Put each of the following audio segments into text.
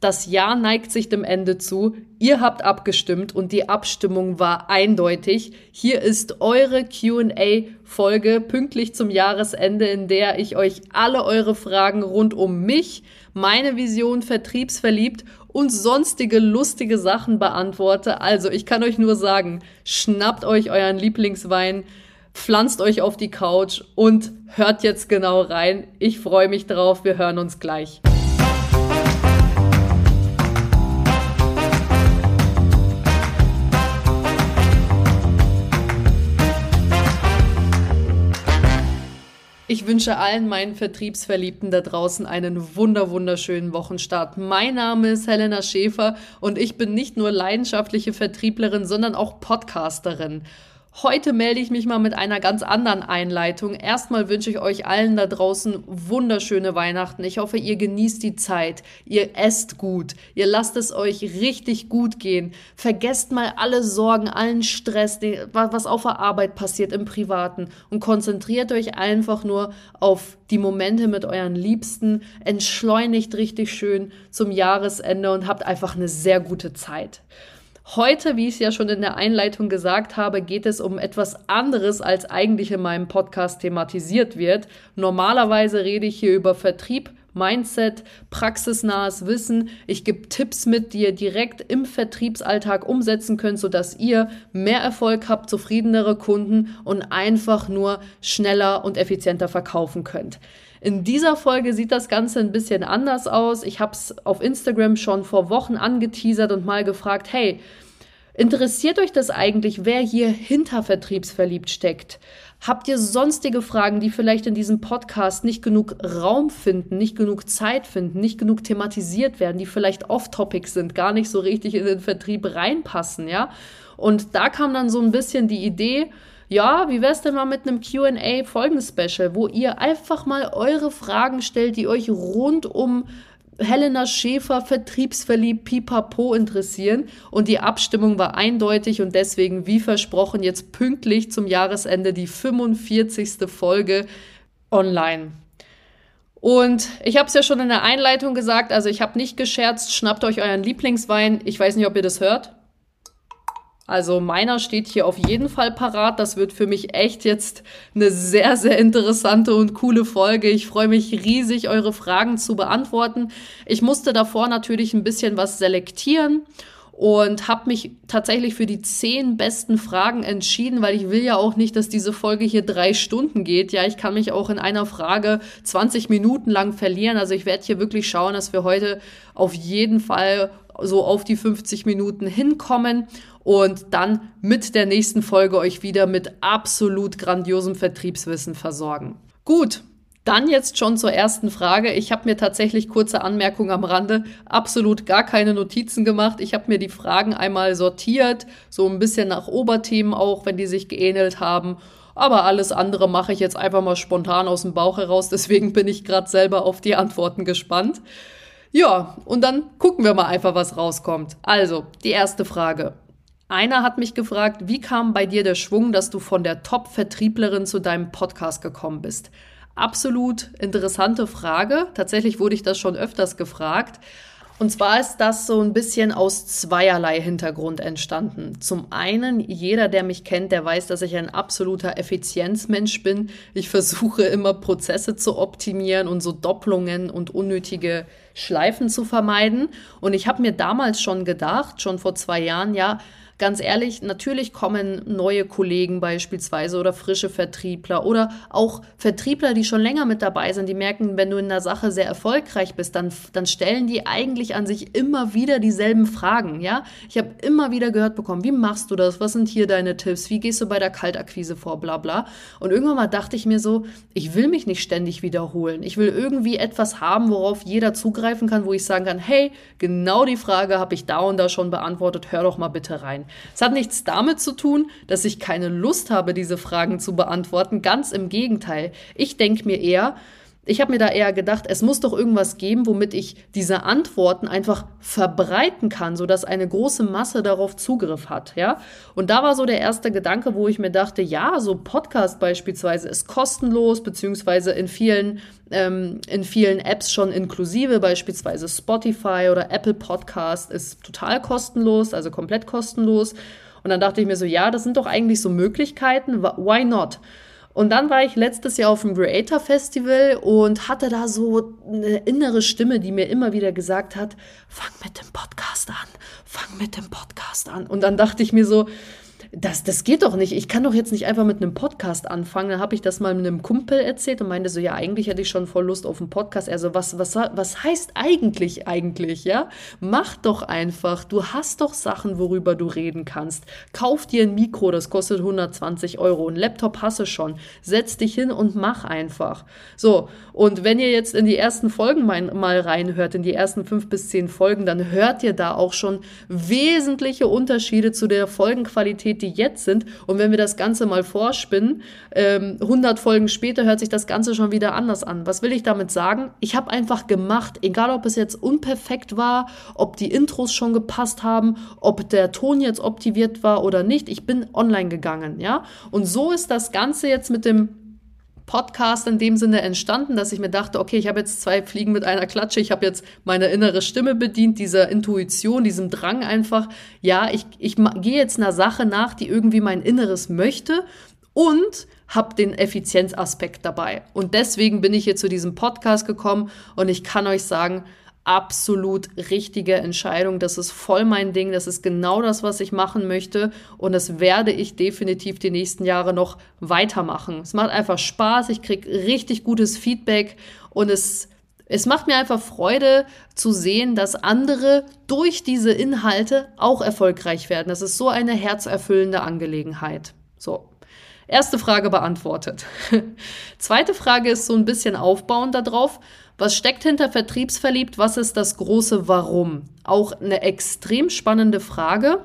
Das Jahr neigt sich dem Ende zu. Ihr habt abgestimmt und die Abstimmung war eindeutig. Hier ist eure QA-Folge pünktlich zum Jahresende, in der ich euch alle eure Fragen rund um mich, meine Vision vertriebsverliebt und sonstige lustige Sachen beantworte. Also ich kann euch nur sagen, schnappt euch euren Lieblingswein, pflanzt euch auf die Couch und hört jetzt genau rein. Ich freue mich drauf. Wir hören uns gleich. Ich wünsche allen meinen Vertriebsverliebten da draußen einen wunder wunderschönen Wochenstart. Mein Name ist Helena Schäfer und ich bin nicht nur leidenschaftliche Vertrieblerin, sondern auch Podcasterin. Heute melde ich mich mal mit einer ganz anderen Einleitung. Erstmal wünsche ich euch allen da draußen wunderschöne Weihnachten. Ich hoffe, ihr genießt die Zeit. Ihr esst gut. Ihr lasst es euch richtig gut gehen. Vergesst mal alle Sorgen, allen Stress, was auf der Arbeit passiert im Privaten und konzentriert euch einfach nur auf die Momente mit euren Liebsten. Entschleunigt richtig schön zum Jahresende und habt einfach eine sehr gute Zeit. Heute, wie ich es ja schon in der Einleitung gesagt habe, geht es um etwas anderes, als eigentlich in meinem Podcast thematisiert wird. Normalerweise rede ich hier über Vertrieb, Mindset, praxisnahes Wissen. Ich gebe Tipps mit, die ihr direkt im Vertriebsalltag umsetzen könnt, sodass ihr mehr Erfolg habt, zufriedenere Kunden und einfach nur schneller und effizienter verkaufen könnt. In dieser Folge sieht das Ganze ein bisschen anders aus. Ich habe es auf Instagram schon vor Wochen angeteasert und mal gefragt, hey, interessiert euch das eigentlich, wer hier hinter Vertriebsverliebt steckt? Habt ihr sonstige Fragen, die vielleicht in diesem Podcast nicht genug Raum finden, nicht genug Zeit finden, nicht genug thematisiert werden, die vielleicht off-topic sind, gar nicht so richtig in den Vertrieb reinpassen, ja? Und da kam dann so ein bisschen die Idee, ja, wie wär's denn mal mit einem QA Folgenspecial, wo ihr einfach mal eure Fragen stellt, die euch rund um Helena Schäfer vertriebsverliebt Pipapo interessieren und die Abstimmung war eindeutig und deswegen wie versprochen jetzt pünktlich zum Jahresende die 45. Folge online. Und ich habe es ja schon in der Einleitung gesagt, also ich habe nicht gescherzt, schnappt euch euren Lieblingswein. Ich weiß nicht, ob ihr das hört. Also meiner steht hier auf jeden Fall parat. Das wird für mich echt jetzt eine sehr, sehr interessante und coole Folge. Ich freue mich riesig, eure Fragen zu beantworten. Ich musste davor natürlich ein bisschen was selektieren und habe mich tatsächlich für die zehn besten Fragen entschieden, weil ich will ja auch nicht, dass diese Folge hier drei Stunden geht. Ja, ich kann mich auch in einer Frage 20 Minuten lang verlieren. Also ich werde hier wirklich schauen, dass wir heute auf jeden Fall so auf die 50 Minuten hinkommen und dann mit der nächsten Folge euch wieder mit absolut grandiosem Vertriebswissen versorgen. Gut, dann jetzt schon zur ersten Frage. Ich habe mir tatsächlich kurze Anmerkungen am Rande, absolut gar keine Notizen gemacht. Ich habe mir die Fragen einmal sortiert, so ein bisschen nach Oberthemen auch, wenn die sich geähnelt haben. Aber alles andere mache ich jetzt einfach mal spontan aus dem Bauch heraus. Deswegen bin ich gerade selber auf die Antworten gespannt. Ja, und dann gucken wir mal einfach, was rauskommt. Also, die erste Frage. Einer hat mich gefragt, wie kam bei dir der Schwung, dass du von der Top-Vertrieblerin zu deinem Podcast gekommen bist? Absolut interessante Frage. Tatsächlich wurde ich das schon öfters gefragt. Und zwar ist das so ein bisschen aus zweierlei Hintergrund entstanden. Zum einen, jeder, der mich kennt, der weiß, dass ich ein absoluter Effizienzmensch bin. Ich versuche immer Prozesse zu optimieren und so Doppelungen und unnötige Schleifen zu vermeiden. Und ich habe mir damals schon gedacht, schon vor zwei Jahren, ja, ganz ehrlich, natürlich kommen neue Kollegen beispielsweise oder frische Vertriebler oder auch Vertriebler, die schon länger mit dabei sind, die merken, wenn du in der Sache sehr erfolgreich bist, dann, dann stellen die eigentlich an sich immer wieder dieselben Fragen, ja? Ich habe immer wieder gehört bekommen, wie machst du das? Was sind hier deine Tipps? Wie gehst du bei der Kaltakquise vor? Bla bla. Und irgendwann mal dachte ich mir so, ich will mich nicht ständig wiederholen. Ich will irgendwie etwas haben, worauf jeder zugreifen kann, wo ich sagen kann, hey, genau die Frage habe ich da und da schon beantwortet, hör doch mal bitte rein. Es hat nichts damit zu tun, dass ich keine Lust habe, diese Fragen zu beantworten. Ganz im Gegenteil. Ich denke mir eher, Ich habe mir da eher gedacht, es muss doch irgendwas geben, womit ich diese Antworten einfach verbreiten kann, sodass eine große Masse darauf Zugriff hat, ja. Und da war so der erste Gedanke, wo ich mir dachte, ja, so Podcast beispielsweise ist kostenlos, beziehungsweise in vielen, ähm, in vielen Apps schon inklusive, beispielsweise Spotify oder Apple Podcast ist total kostenlos, also komplett kostenlos. Und dann dachte ich mir so, ja, das sind doch eigentlich so Möglichkeiten, why not? Und dann war ich letztes Jahr auf dem Creator Festival und hatte da so eine innere Stimme, die mir immer wieder gesagt hat, fang mit dem Podcast an, fang mit dem Podcast an. Und dann dachte ich mir so, das, das geht doch nicht. Ich kann doch jetzt nicht einfach mit einem Podcast anfangen. Dann habe ich das mal mit einem Kumpel erzählt und meinte so, ja, eigentlich hätte ich schon voll Lust auf einen Podcast. Also was, was, was heißt eigentlich eigentlich, ja? Mach doch einfach. Du hast doch Sachen, worüber du reden kannst. Kauf dir ein Mikro, das kostet 120 Euro. Ein Laptop hast du schon. Setz dich hin und mach einfach. So, und wenn ihr jetzt in die ersten Folgen mal, mal reinhört, in die ersten fünf bis zehn Folgen, dann hört ihr da auch schon wesentliche Unterschiede zu der Folgenqualität, die jetzt sind. Und wenn wir das Ganze mal vorspinnen, ähm, 100 Folgen später hört sich das Ganze schon wieder anders an. Was will ich damit sagen? Ich habe einfach gemacht, egal ob es jetzt unperfekt war, ob die Intros schon gepasst haben, ob der Ton jetzt optimiert war oder nicht. Ich bin online gegangen, ja. Und so ist das Ganze jetzt mit dem Podcast in dem Sinne entstanden, dass ich mir dachte, okay, ich habe jetzt zwei Fliegen mit einer Klatsche, ich habe jetzt meine innere Stimme bedient, dieser Intuition, diesem Drang einfach, ja, ich, ich gehe jetzt einer Sache nach, die irgendwie mein Inneres möchte und habe den Effizienzaspekt dabei. Und deswegen bin ich hier zu diesem Podcast gekommen und ich kann euch sagen, absolut richtige Entscheidung. Das ist voll mein Ding. Das ist genau das, was ich machen möchte. Und das werde ich definitiv die nächsten Jahre noch weitermachen. Es macht einfach Spaß. Ich kriege richtig gutes Feedback und es es macht mir einfach Freude zu sehen, dass andere durch diese Inhalte auch erfolgreich werden. Das ist so eine herzerfüllende Angelegenheit. So. Erste Frage beantwortet. Zweite Frage ist so ein bisschen aufbauend darauf. Was steckt hinter Vertriebsverliebt? Was ist das große Warum? Auch eine extrem spannende Frage.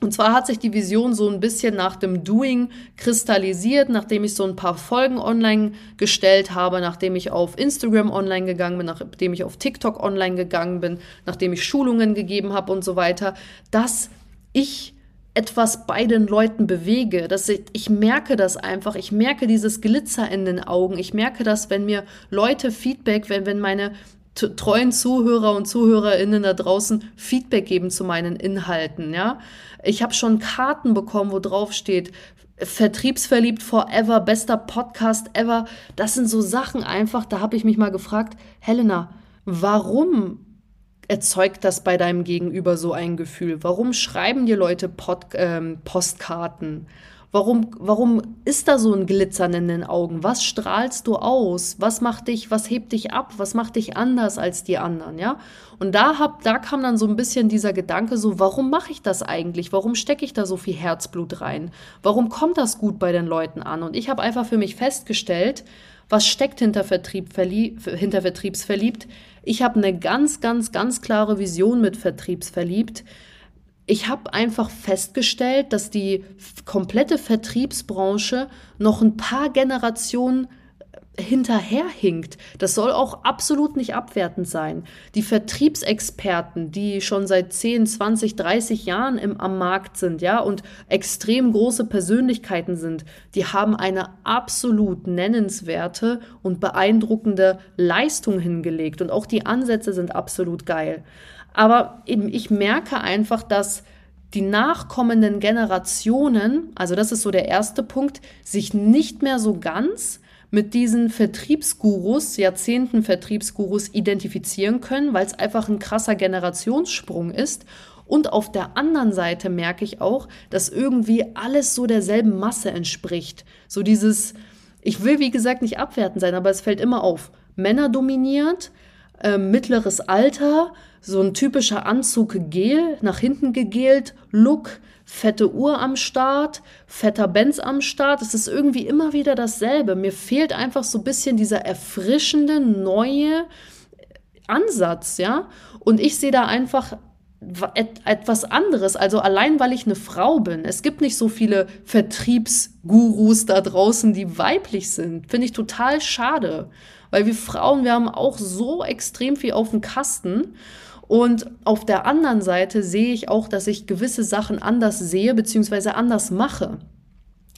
Und zwar hat sich die Vision so ein bisschen nach dem Doing kristallisiert, nachdem ich so ein paar Folgen online gestellt habe, nachdem ich auf Instagram online gegangen bin, nachdem ich auf TikTok online gegangen bin, nachdem ich Schulungen gegeben habe und so weiter, dass ich etwas bei den Leuten bewege. Dass ich, ich merke das einfach. Ich merke dieses Glitzer in den Augen. Ich merke das, wenn mir Leute Feedback, wenn, wenn meine treuen Zuhörer und Zuhörerinnen da draußen Feedback geben zu meinen Inhalten, ja. Ich habe schon Karten bekommen, wo drauf steht, Vertriebsverliebt forever, bester Podcast ever. Das sind so Sachen einfach, da habe ich mich mal gefragt, Helena, warum erzeugt das bei deinem Gegenüber so ein Gefühl? Warum schreiben dir Leute Pod, ähm, Postkarten? Warum, warum ist da so ein Glitzern in den Augen? Was strahlst du aus? Was macht dich, was hebt dich ab? Was macht dich anders als die anderen, ja? Und da hab, da kam dann so ein bisschen dieser Gedanke so, warum mache ich das eigentlich? Warum stecke ich da so viel Herzblut rein? Warum kommt das gut bei den Leuten an? Und ich habe einfach für mich festgestellt, was steckt hinter, Vertrieb, hinter Vertriebsverliebt? Ich habe eine ganz, ganz, ganz klare Vision mit Vertriebsverliebt. Ich habe einfach festgestellt, dass die komplette Vertriebsbranche noch ein paar Generationen hinterherhinkt. Das soll auch absolut nicht abwertend sein. Die Vertriebsexperten, die schon seit 10, 20, 30 Jahren im, am Markt sind, ja, und extrem große Persönlichkeiten sind, die haben eine absolut nennenswerte und beeindruckende Leistung hingelegt. Und auch die Ansätze sind absolut geil. Aber eben, ich merke einfach, dass die nachkommenden Generationen, also das ist so der erste Punkt, sich nicht mehr so ganz mit diesen Vertriebsgurus, Jahrzehnten Vertriebsgurus identifizieren können, weil es einfach ein krasser Generationssprung ist. Und auf der anderen Seite merke ich auch, dass irgendwie alles so derselben Masse entspricht. So dieses, ich will wie gesagt nicht abwertend sein, aber es fällt immer auf. Männer dominiert, äh, mittleres Alter, so ein typischer Anzug gel, nach hinten gegelt, Look, fette Uhr am Start, fetter Benz am Start. Es ist irgendwie immer wieder dasselbe. Mir fehlt einfach so ein bisschen dieser erfrischende, neue Ansatz, ja. Und ich sehe da einfach etwas anderes. Also allein, weil ich eine Frau bin. Es gibt nicht so viele Vertriebsgurus da draußen, die weiblich sind. Finde ich total schade. Weil wir Frauen, wir haben auch so extrem viel auf dem Kasten. Und auf der anderen Seite sehe ich auch, dass ich gewisse Sachen anders sehe bzw. anders mache.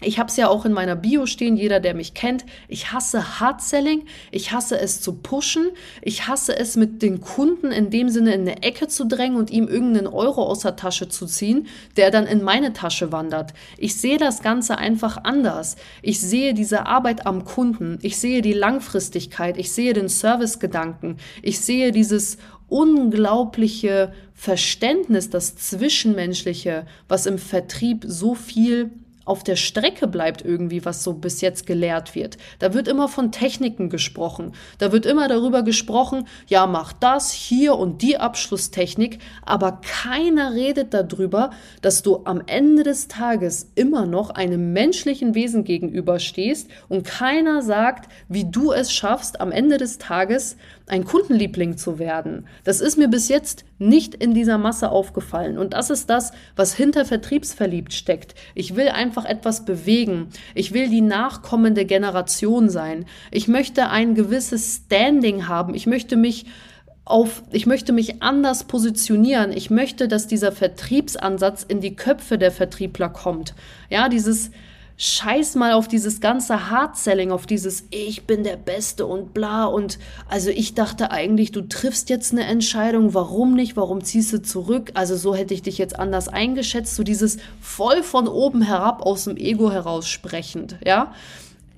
Ich habe es ja auch in meiner Bio stehen, jeder, der mich kennt. Ich hasse Hard-Selling, ich hasse es zu pushen, ich hasse es mit den Kunden in dem Sinne in eine Ecke zu drängen und ihm irgendeinen Euro aus der Tasche zu ziehen, der dann in meine Tasche wandert. Ich sehe das Ganze einfach anders. Ich sehe diese Arbeit am Kunden, ich sehe die Langfristigkeit, ich sehe den Servicegedanken, ich sehe dieses unglaubliche Verständnis, das Zwischenmenschliche, was im Vertrieb so viel auf der Strecke bleibt irgendwie, was so bis jetzt gelehrt wird. Da wird immer von Techniken gesprochen. Da wird immer darüber gesprochen, ja, mach das hier und die Abschlusstechnik, aber keiner redet darüber, dass du am Ende des Tages immer noch einem menschlichen Wesen gegenüberstehst und keiner sagt, wie du es schaffst, am Ende des Tages ein Kundenliebling zu werden. Das ist mir bis jetzt nicht in dieser Masse aufgefallen. Und das ist das, was hinter Vertriebsverliebt steckt. Ich will einfach etwas bewegen. Ich will die nachkommende Generation sein. Ich möchte ein gewisses Standing haben. Ich möchte mich auf, ich möchte mich anders positionieren. Ich möchte, dass dieser Vertriebsansatz in die Köpfe der Vertriebler kommt. Ja, dieses, scheiß mal auf dieses ganze Hard-Selling, auf dieses Ich bin der Beste und bla. Und also ich dachte eigentlich, du triffst jetzt eine Entscheidung, warum nicht, warum ziehst du zurück? Also so hätte ich dich jetzt anders eingeschätzt, so dieses voll von oben herab aus dem Ego heraus sprechend, ja.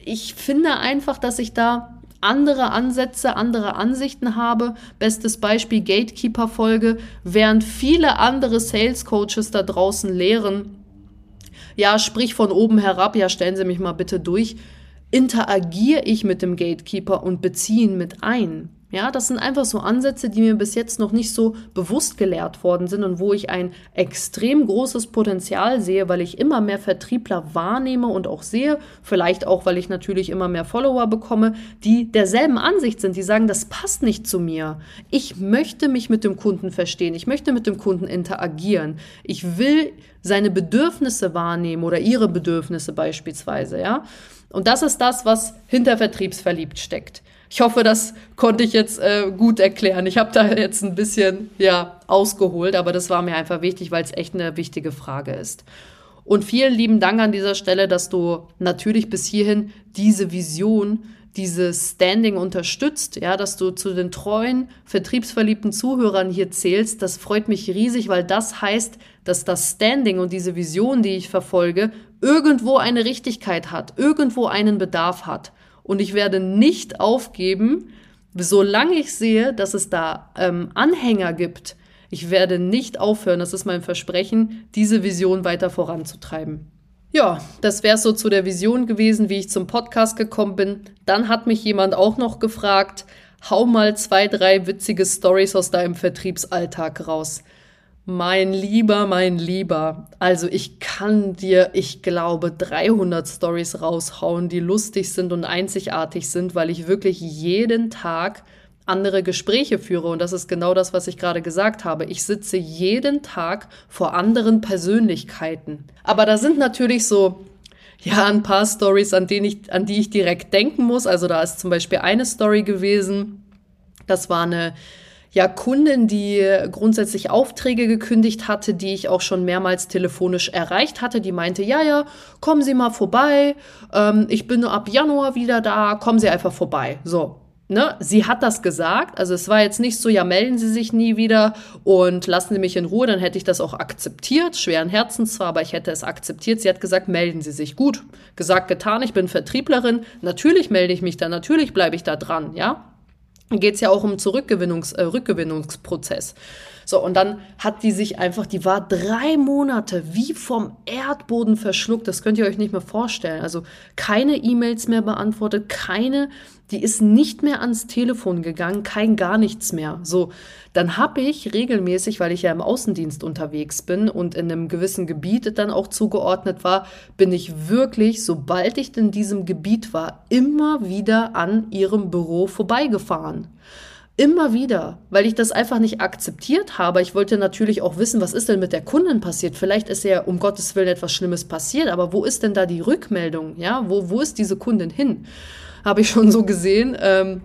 Ich finde einfach, dass ich da andere Ansätze, andere Ansichten habe. Bestes Beispiel Gatekeeper-Folge, während viele andere Sales Coaches da draußen lehren, ja, sprich von oben herab, ja, stellen Sie mich mal bitte durch, interagiere ich mit dem Gatekeeper und beziehe ihn mit ein. Ja, das sind einfach so Ansätze, die mir bis jetzt noch nicht so bewusst gelehrt worden sind und wo ich ein extrem großes Potenzial sehe, weil ich immer mehr Vertriebler wahrnehme und auch sehe, vielleicht auch, weil ich natürlich immer mehr Follower bekomme, die derselben Ansicht sind, die sagen, das passt nicht zu mir. Ich möchte mich mit dem Kunden verstehen, ich möchte mit dem Kunden interagieren. Ich will seine Bedürfnisse wahrnehmen oder ihre Bedürfnisse beispielsweise, ja? Und das ist das, was hinter Vertriebsverliebt steckt. Ich hoffe, das konnte ich jetzt äh, gut erklären. Ich habe da jetzt ein bisschen ja ausgeholt, aber das war mir einfach wichtig, weil es echt eine wichtige Frage ist. Und vielen lieben Dank an dieser Stelle, dass du natürlich bis hierhin diese Vision, dieses Standing unterstützt, ja, dass du zu den treuen, vertriebsverliebten Zuhörern hier zählst. Das freut mich riesig, weil das heißt, dass das Standing und diese Vision, die ich verfolge, irgendwo eine Richtigkeit hat, irgendwo einen Bedarf hat. Und ich werde nicht aufgeben, solange ich sehe, dass es da ähm, Anhänger gibt. Ich werde nicht aufhören, das ist mein Versprechen, diese Vision weiter voranzutreiben. Ja, das wäre so zu der Vision gewesen, wie ich zum Podcast gekommen bin. Dann hat mich jemand auch noch gefragt, hau mal zwei, drei witzige Stories aus deinem Vertriebsalltag raus. Mein Lieber, mein Lieber, also ich kann dir, ich glaube, 300 Stories raushauen, die lustig sind und einzigartig sind, weil ich wirklich jeden Tag andere Gespräche führe. Und das ist genau das, was ich gerade gesagt habe. Ich sitze jeden Tag vor anderen Persönlichkeiten. Aber da sind natürlich so ja, ein paar Stories, an, denen ich, an die ich direkt denken muss. Also da ist zum Beispiel eine Story gewesen. Das war eine ja Kundin, die grundsätzlich Aufträge gekündigt hatte, die ich auch schon mehrmals telefonisch erreicht hatte. Die meinte, ja, ja, kommen Sie mal vorbei. Ähm, ich bin ab Januar wieder da. Kommen Sie einfach vorbei. So. Ne, sie hat das gesagt, also es war jetzt nicht so, ja, melden Sie sich nie wieder und lassen Sie mich in Ruhe, dann hätte ich das auch akzeptiert, schweren Herzens zwar, aber ich hätte es akzeptiert. Sie hat gesagt, melden Sie sich. Gut, gesagt, getan, ich bin Vertrieblerin, natürlich melde ich mich da, natürlich bleibe ich da dran, ja geht es ja auch um Zurückgewinnungs, äh, Rückgewinnungsprozess. So, und dann hat die sich einfach, die war drei Monate wie vom Erdboden verschluckt. Das könnt ihr euch nicht mehr vorstellen. Also keine E-Mails mehr beantwortet, keine die ist nicht mehr ans Telefon gegangen, kein gar nichts mehr. So, dann habe ich regelmäßig, weil ich ja im Außendienst unterwegs bin und in einem gewissen Gebiet dann auch zugeordnet war, bin ich wirklich, sobald ich in diesem Gebiet war, immer wieder an ihrem Büro vorbeigefahren. Immer wieder, weil ich das einfach nicht akzeptiert habe. Ich wollte natürlich auch wissen, was ist denn mit der Kundin passiert? Vielleicht ist ja um Gottes Willen etwas Schlimmes passiert, aber wo ist denn da die Rückmeldung? Ja, wo, wo ist diese Kundin hin? habe ich schon so gesehen. Ähm,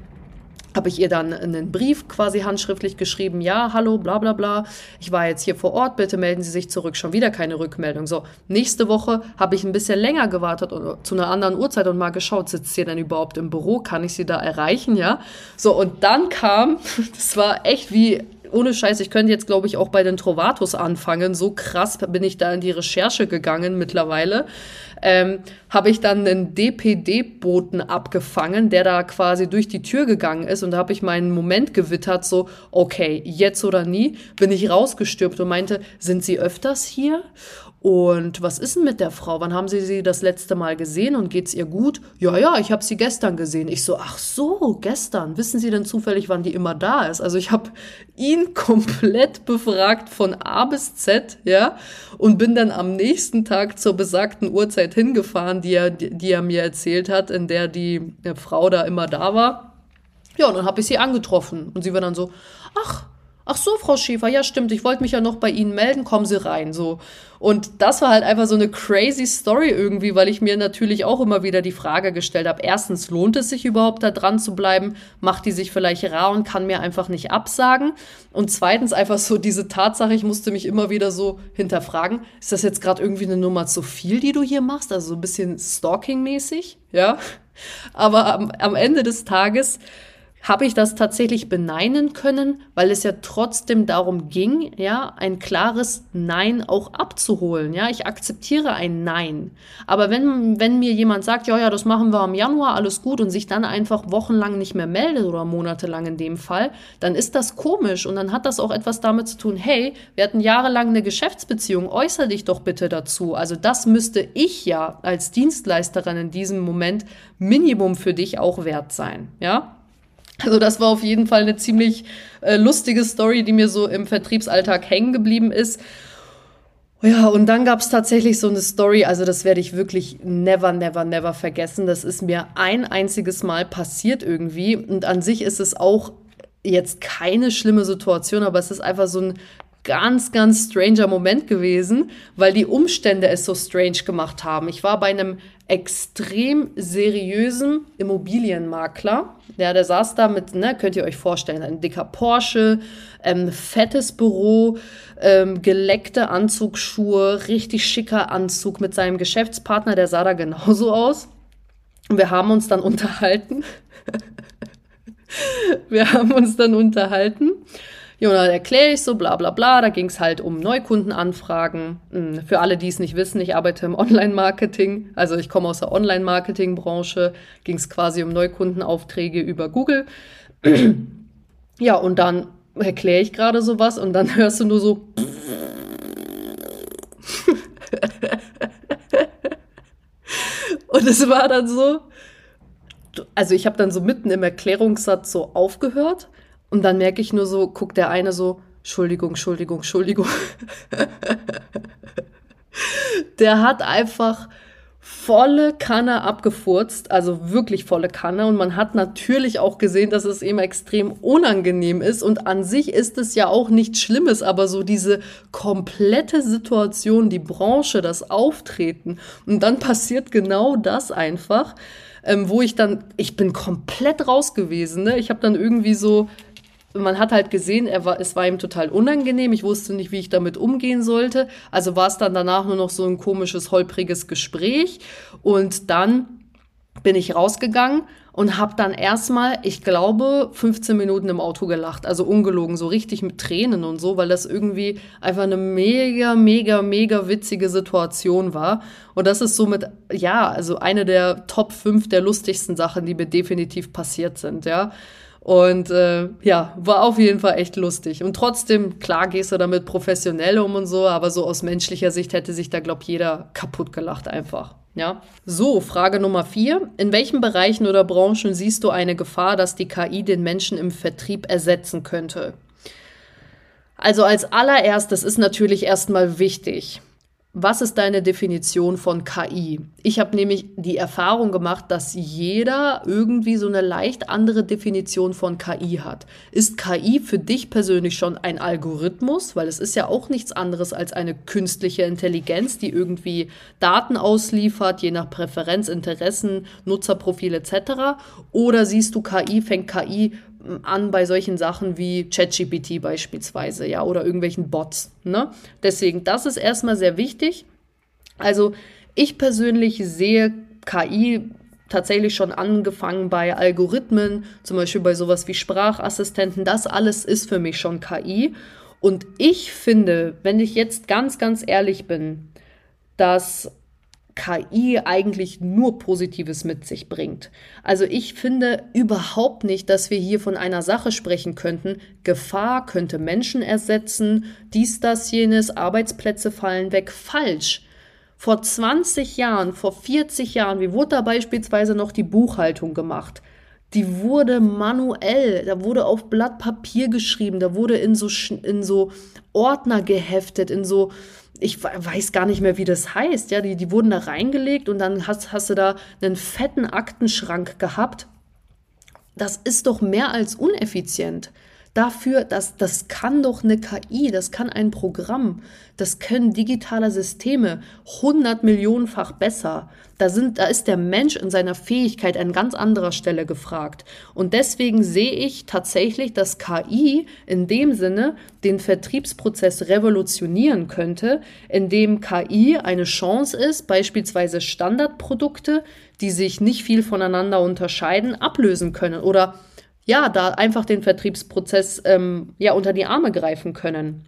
habe ich ihr dann einen Brief quasi handschriftlich geschrieben, ja, hallo, bla bla bla, ich war jetzt hier vor Ort, bitte melden Sie sich zurück, schon wieder keine Rückmeldung. So, nächste Woche habe ich ein bisschen länger gewartet und, zu einer anderen Uhrzeit und mal geschaut, sitzt sie denn überhaupt im Büro, kann ich sie da erreichen, ja? So, und dann kam, das war echt wie ohne Scheiß, ich könnte jetzt, glaube ich, auch bei den Trovatos anfangen. So krass bin ich da in die Recherche gegangen mittlerweile. Ähm, habe ich dann einen DPD-Boten abgefangen, der da quasi durch die Tür gegangen ist und da habe ich meinen Moment gewittert, so, okay, jetzt oder nie, bin ich rausgestürbt und meinte, sind Sie öfters hier? Und was ist denn mit der Frau? Wann haben Sie sie das letzte Mal gesehen und geht's ihr gut? Ja, ja, ich habe sie gestern gesehen. Ich so, ach so, gestern. Wissen Sie denn zufällig, wann die immer da ist? Also ich habe ihn komplett befragt von A bis Z, ja, und bin dann am nächsten Tag zur besagten Uhrzeit hingefahren, die er, die er mir erzählt hat, in der die Frau da immer da war. Ja, und dann habe ich sie angetroffen und sie war dann so, ach, Ach so, Frau Schäfer, ja stimmt, ich wollte mich ja noch bei Ihnen melden, kommen Sie rein, so. Und das war halt einfach so eine crazy Story irgendwie, weil ich mir natürlich auch immer wieder die Frage gestellt habe, erstens, lohnt es sich überhaupt da dran zu bleiben? Macht die sich vielleicht rar und kann mir einfach nicht absagen? Und zweitens einfach so diese Tatsache, ich musste mich immer wieder so hinterfragen, ist das jetzt gerade irgendwie eine Nummer zu viel, die du hier machst? Also so ein bisschen stalking-mäßig, ja? Aber am, am Ende des Tages habe ich das tatsächlich beneinen können, weil es ja trotzdem darum ging, ja, ein klares Nein auch abzuholen. Ja, ich akzeptiere ein Nein. Aber wenn, wenn mir jemand sagt, ja, ja, das machen wir im Januar, alles gut und sich dann einfach wochenlang nicht mehr meldet oder monatelang in dem Fall, dann ist das komisch und dann hat das auch etwas damit zu tun, hey, wir hatten jahrelang eine Geschäftsbeziehung, äußere dich doch bitte dazu. Also das müsste ich ja als Dienstleisterin in diesem Moment Minimum für dich auch wert sein. Ja, also das war auf jeden Fall eine ziemlich äh, lustige Story, die mir so im Vertriebsalltag hängen geblieben ist. Ja, und dann gab es tatsächlich so eine Story, also das werde ich wirklich never, never, never vergessen. Das ist mir ein einziges Mal passiert irgendwie. Und an sich ist es auch jetzt keine schlimme Situation, aber es ist einfach so ein ganz, ganz stranger Moment gewesen, weil die Umstände es so strange gemacht haben. Ich war bei einem extrem seriösen Immobilienmakler. Ja, der saß da mit, ne, könnt ihr euch vorstellen, ein dicker Porsche, ähm, fettes Büro, ähm, geleckte Anzugsschuhe, richtig schicker Anzug mit seinem Geschäftspartner, der sah da genauso aus. Wir haben uns dann unterhalten. wir haben uns dann unterhalten. Ja, und dann erkläre ich so, bla bla bla. Da ging es halt um Neukundenanfragen. Hm, für alle, die es nicht wissen, ich arbeite im Online-Marketing. Also ich komme aus der Online-Marketing-Branche. Ging es quasi um Neukundenaufträge über Google. ja, und dann erkläre ich gerade sowas und dann hörst du nur so. und es war dann so. Also ich habe dann so mitten im Erklärungssatz so aufgehört und dann merke ich nur so, guckt der eine so, Entschuldigung, Entschuldigung, Entschuldigung. der hat einfach volle Kanne abgefurzt, also wirklich volle Kanne. Und man hat natürlich auch gesehen, dass es ihm extrem unangenehm ist. Und an sich ist es ja auch nichts Schlimmes, aber so diese komplette Situation, die Branche, das Auftreten. Und dann passiert genau das einfach, ähm, wo ich dann, ich bin komplett raus gewesen. Ne? Ich habe dann irgendwie so man hat halt gesehen, er war, es war ihm total unangenehm. Ich wusste nicht, wie ich damit umgehen sollte. Also war es dann danach nur noch so ein komisches, holpriges Gespräch. Und dann bin ich rausgegangen und habe dann erstmal, ich glaube, 15 Minuten im Auto gelacht. Also ungelogen, so richtig mit Tränen und so, weil das irgendwie einfach eine mega, mega, mega witzige Situation war. Und das ist somit, ja, also eine der Top 5 der lustigsten Sachen, die mir definitiv passiert sind, ja. Und äh, ja, war auf jeden Fall echt lustig. Und trotzdem, klar gehst du damit professionell um und so, aber so aus menschlicher Sicht hätte sich da, glaub jeder kaputt gelacht einfach. Ja. So, Frage Nummer vier. In welchen Bereichen oder Branchen siehst du eine Gefahr, dass die KI den Menschen im Vertrieb ersetzen könnte? Also als allererstes ist natürlich erstmal wichtig, was ist deine Definition von KI? Ich habe nämlich die Erfahrung gemacht, dass jeder irgendwie so eine leicht andere Definition von KI hat. Ist KI für dich persönlich schon ein Algorithmus? Weil es ist ja auch nichts anderes als eine künstliche Intelligenz, die irgendwie Daten ausliefert, je nach Präferenz, Interessen, Nutzerprofil etc. Oder siehst du KI, fängt KI an bei solchen Sachen wie ChatGPT beispielsweise, ja, oder irgendwelchen Bots. Ne? Deswegen, das ist erstmal sehr wichtig. Also ich persönlich sehe KI tatsächlich schon angefangen bei Algorithmen, zum Beispiel bei sowas wie Sprachassistenten. Das alles ist für mich schon KI. Und ich finde, wenn ich jetzt ganz, ganz ehrlich bin, dass KI eigentlich nur Positives mit sich bringt. Also ich finde überhaupt nicht, dass wir hier von einer Sache sprechen könnten. Gefahr könnte Menschen ersetzen, dies, das, jenes, Arbeitsplätze fallen weg. Falsch. Vor 20 Jahren, vor 40 Jahren, wie wurde da beispielsweise noch die Buchhaltung gemacht? Die wurde manuell, da wurde auf Blatt Papier geschrieben, da wurde in so, in so Ordner geheftet, in so, ich weiß gar nicht mehr, wie das heißt. Ja, die, die wurden da reingelegt und dann hast, hast du da einen fetten Aktenschrank gehabt. Das ist doch mehr als uneffizient. Dafür, das, das kann doch eine KI, das kann ein Programm, das können digitale Systeme 100 Millionenfach besser. Da, sind, da ist der Mensch in seiner Fähigkeit an ganz anderer Stelle gefragt. Und deswegen sehe ich tatsächlich, dass KI in dem Sinne den Vertriebsprozess revolutionieren könnte, indem KI eine Chance ist, beispielsweise Standardprodukte, die sich nicht viel voneinander unterscheiden, ablösen können oder ja, da einfach den Vertriebsprozess ähm, ja unter die Arme greifen können.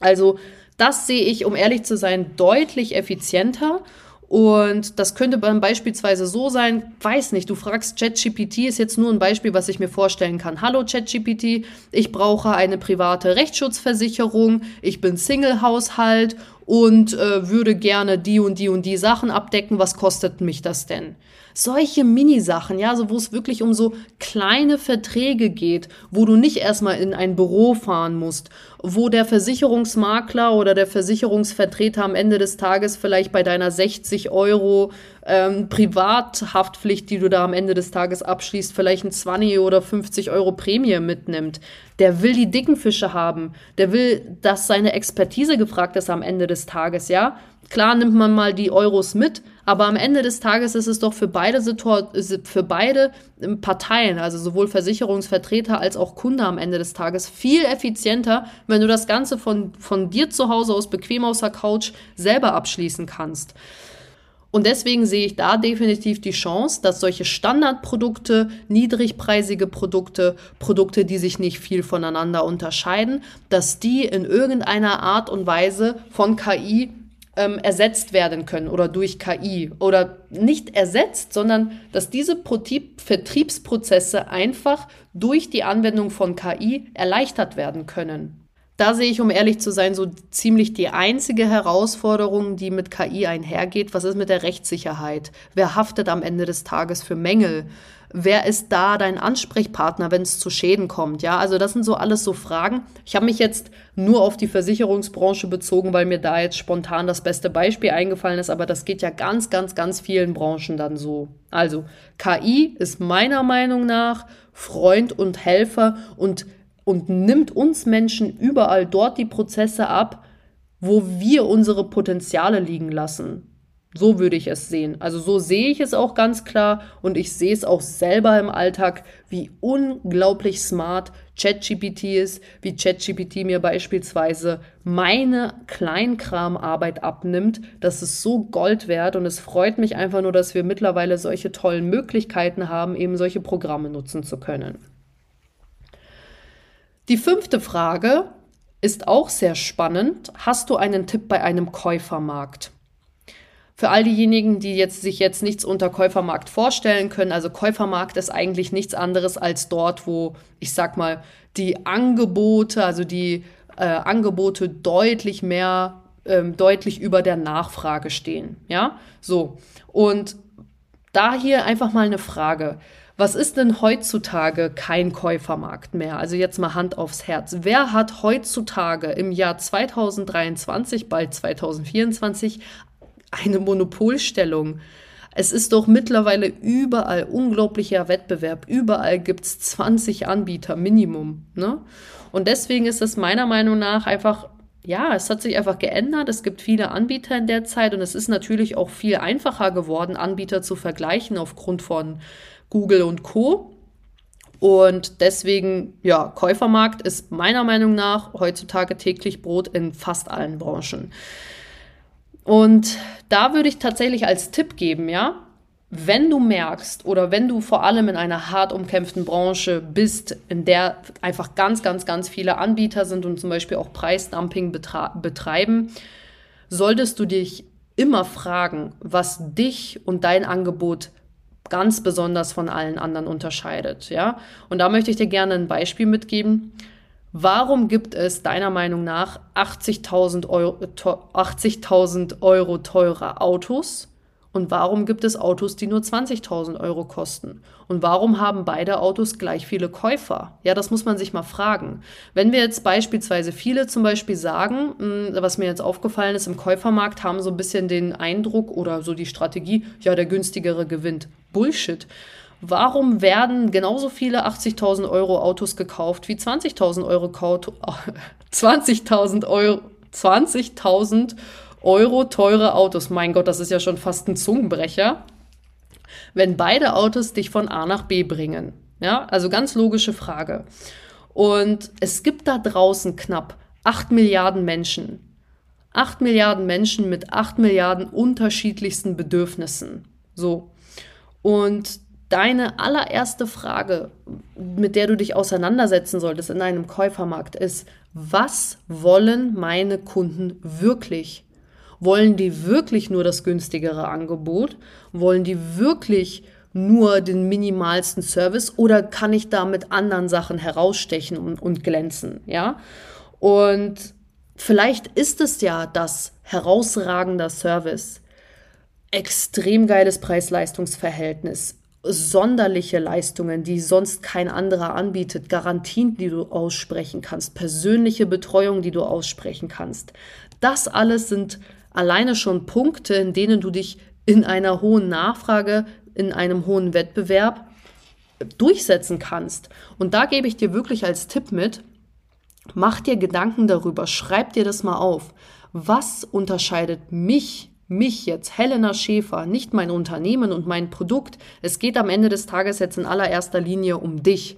Also das sehe ich, um ehrlich zu sein, deutlich effizienter und das könnte dann beispielsweise so sein, weiß nicht, du fragst ChatGPT, ist jetzt nur ein Beispiel, was ich mir vorstellen kann. Hallo ChatGPT, ich brauche eine private Rechtsschutzversicherung, ich bin Single-Haushalt und äh, würde gerne die und die und die Sachen abdecken. Was kostet mich das denn? Solche Mini-Sachen, ja, so wo es wirklich um so kleine Verträge geht, wo du nicht erstmal in ein Büro fahren musst, wo der Versicherungsmakler oder der Versicherungsvertreter am Ende des Tages vielleicht bei deiner 60 Euro ähm, Privathaftpflicht, die du da am Ende des Tages abschließt, vielleicht ein 20 oder 50 Euro Prämie mitnimmt. Der will die dicken Fische haben. Der will, dass seine Expertise gefragt ist am Ende des Tages, ja. Klar nimmt man mal die Euros mit, aber am Ende des Tages ist es doch für beide, für beide ähm, Parteien, also sowohl Versicherungsvertreter als auch Kunde am Ende des Tages, viel effizienter, wenn du das Ganze von, von dir zu Hause aus bequem aus der Couch selber abschließen kannst. Und deswegen sehe ich da definitiv die Chance, dass solche Standardprodukte, niedrigpreisige Produkte, Produkte, die sich nicht viel voneinander unterscheiden, dass die in irgendeiner Art und Weise von KI ähm, ersetzt werden können oder durch KI oder nicht ersetzt, sondern dass diese Vertriebsprozesse einfach durch die Anwendung von KI erleichtert werden können. Da sehe ich, um ehrlich zu sein, so ziemlich die einzige Herausforderung, die mit KI einhergeht. Was ist mit der Rechtssicherheit? Wer haftet am Ende des Tages für Mängel? Wer ist da dein Ansprechpartner, wenn es zu Schäden kommt? Ja, also das sind so alles so Fragen. Ich habe mich jetzt nur auf die Versicherungsbranche bezogen, weil mir da jetzt spontan das beste Beispiel eingefallen ist, aber das geht ja ganz, ganz, ganz vielen Branchen dann so. Also KI ist meiner Meinung nach Freund und Helfer und, und nimmt uns Menschen überall dort die Prozesse ab, wo wir unsere Potenziale liegen lassen. So würde ich es sehen. Also so sehe ich es auch ganz klar und ich sehe es auch selber im Alltag, wie unglaublich smart ChatGPT ist, wie ChatGPT mir beispielsweise meine Kleinkramarbeit abnimmt. Das ist so Gold wert und es freut mich einfach nur, dass wir mittlerweile solche tollen Möglichkeiten haben, eben solche Programme nutzen zu können. Die fünfte Frage ist auch sehr spannend. Hast du einen Tipp bei einem Käufermarkt? Für all diejenigen, die jetzt sich jetzt nichts unter Käufermarkt vorstellen können, also Käufermarkt ist eigentlich nichts anderes als dort, wo ich sag mal die Angebote, also die äh, Angebote deutlich mehr, ähm, deutlich über der Nachfrage stehen. Ja, so und da hier einfach mal eine Frage. Was ist denn heutzutage kein Käufermarkt mehr? Also jetzt mal Hand aufs Herz. Wer hat heutzutage im Jahr 2023, bald 2024, eine Monopolstellung. Es ist doch mittlerweile überall unglaublicher Wettbewerb. Überall gibt es 20 Anbieter Minimum. Ne? Und deswegen ist es meiner Meinung nach einfach, ja, es hat sich einfach geändert. Es gibt viele Anbieter in der Zeit und es ist natürlich auch viel einfacher geworden, Anbieter zu vergleichen aufgrund von Google und Co. Und deswegen, ja, Käufermarkt ist meiner Meinung nach heutzutage täglich Brot in fast allen Branchen. Und da würde ich tatsächlich als Tipp geben, ja, wenn du merkst oder wenn du vor allem in einer hart umkämpften Branche bist, in der einfach ganz, ganz, ganz viele Anbieter sind und zum Beispiel auch Preisdumping betreiben, solltest du dich immer fragen, was dich und dein Angebot ganz besonders von allen anderen unterscheidet, ja? Und da möchte ich dir gerne ein Beispiel mitgeben. Warum gibt es deiner Meinung nach 80.000 Euro, 80 Euro teure Autos und warum gibt es Autos, die nur 20.000 Euro kosten? Und warum haben beide Autos gleich viele Käufer? Ja, das muss man sich mal fragen. Wenn wir jetzt beispielsweise viele zum Beispiel sagen, hm, was mir jetzt aufgefallen ist, im Käufermarkt haben so ein bisschen den Eindruck oder so die Strategie, ja, der günstigere gewinnt. Bullshit. Warum werden genauso viele 80.000 Euro Autos gekauft wie 20.000 Euro 20.000 Euro 20.000 Euro teure Autos. Mein Gott, das ist ja schon fast ein Zungenbrecher. Wenn beide Autos dich von A nach B bringen. Ja, also ganz logische Frage. Und es gibt da draußen knapp 8 Milliarden Menschen. 8 Milliarden Menschen mit 8 Milliarden unterschiedlichsten Bedürfnissen. So. Und deine allererste Frage, mit der du dich auseinandersetzen solltest in einem Käufermarkt, ist, was wollen meine Kunden wirklich? Wollen die wirklich nur das günstigere Angebot? Wollen die wirklich nur den minimalsten Service oder kann ich da mit anderen Sachen herausstechen und, und glänzen? Ja. Und vielleicht ist es ja das herausragender Service, extrem geiles Preis-Leistungs-Verhältnis, sonderliche Leistungen, die sonst kein anderer anbietet, Garantien, die du aussprechen kannst, persönliche Betreuung, die du aussprechen kannst. Das alles sind alleine schon Punkte, in denen du dich in einer hohen Nachfrage, in einem hohen Wettbewerb durchsetzen kannst. Und da gebe ich dir wirklich als Tipp mit, mach dir Gedanken darüber, schreib dir das mal auf. Was unterscheidet mich, mich jetzt, Helena Schäfer, nicht mein Unternehmen und mein Produkt? Es geht am Ende des Tages jetzt in allererster Linie um dich.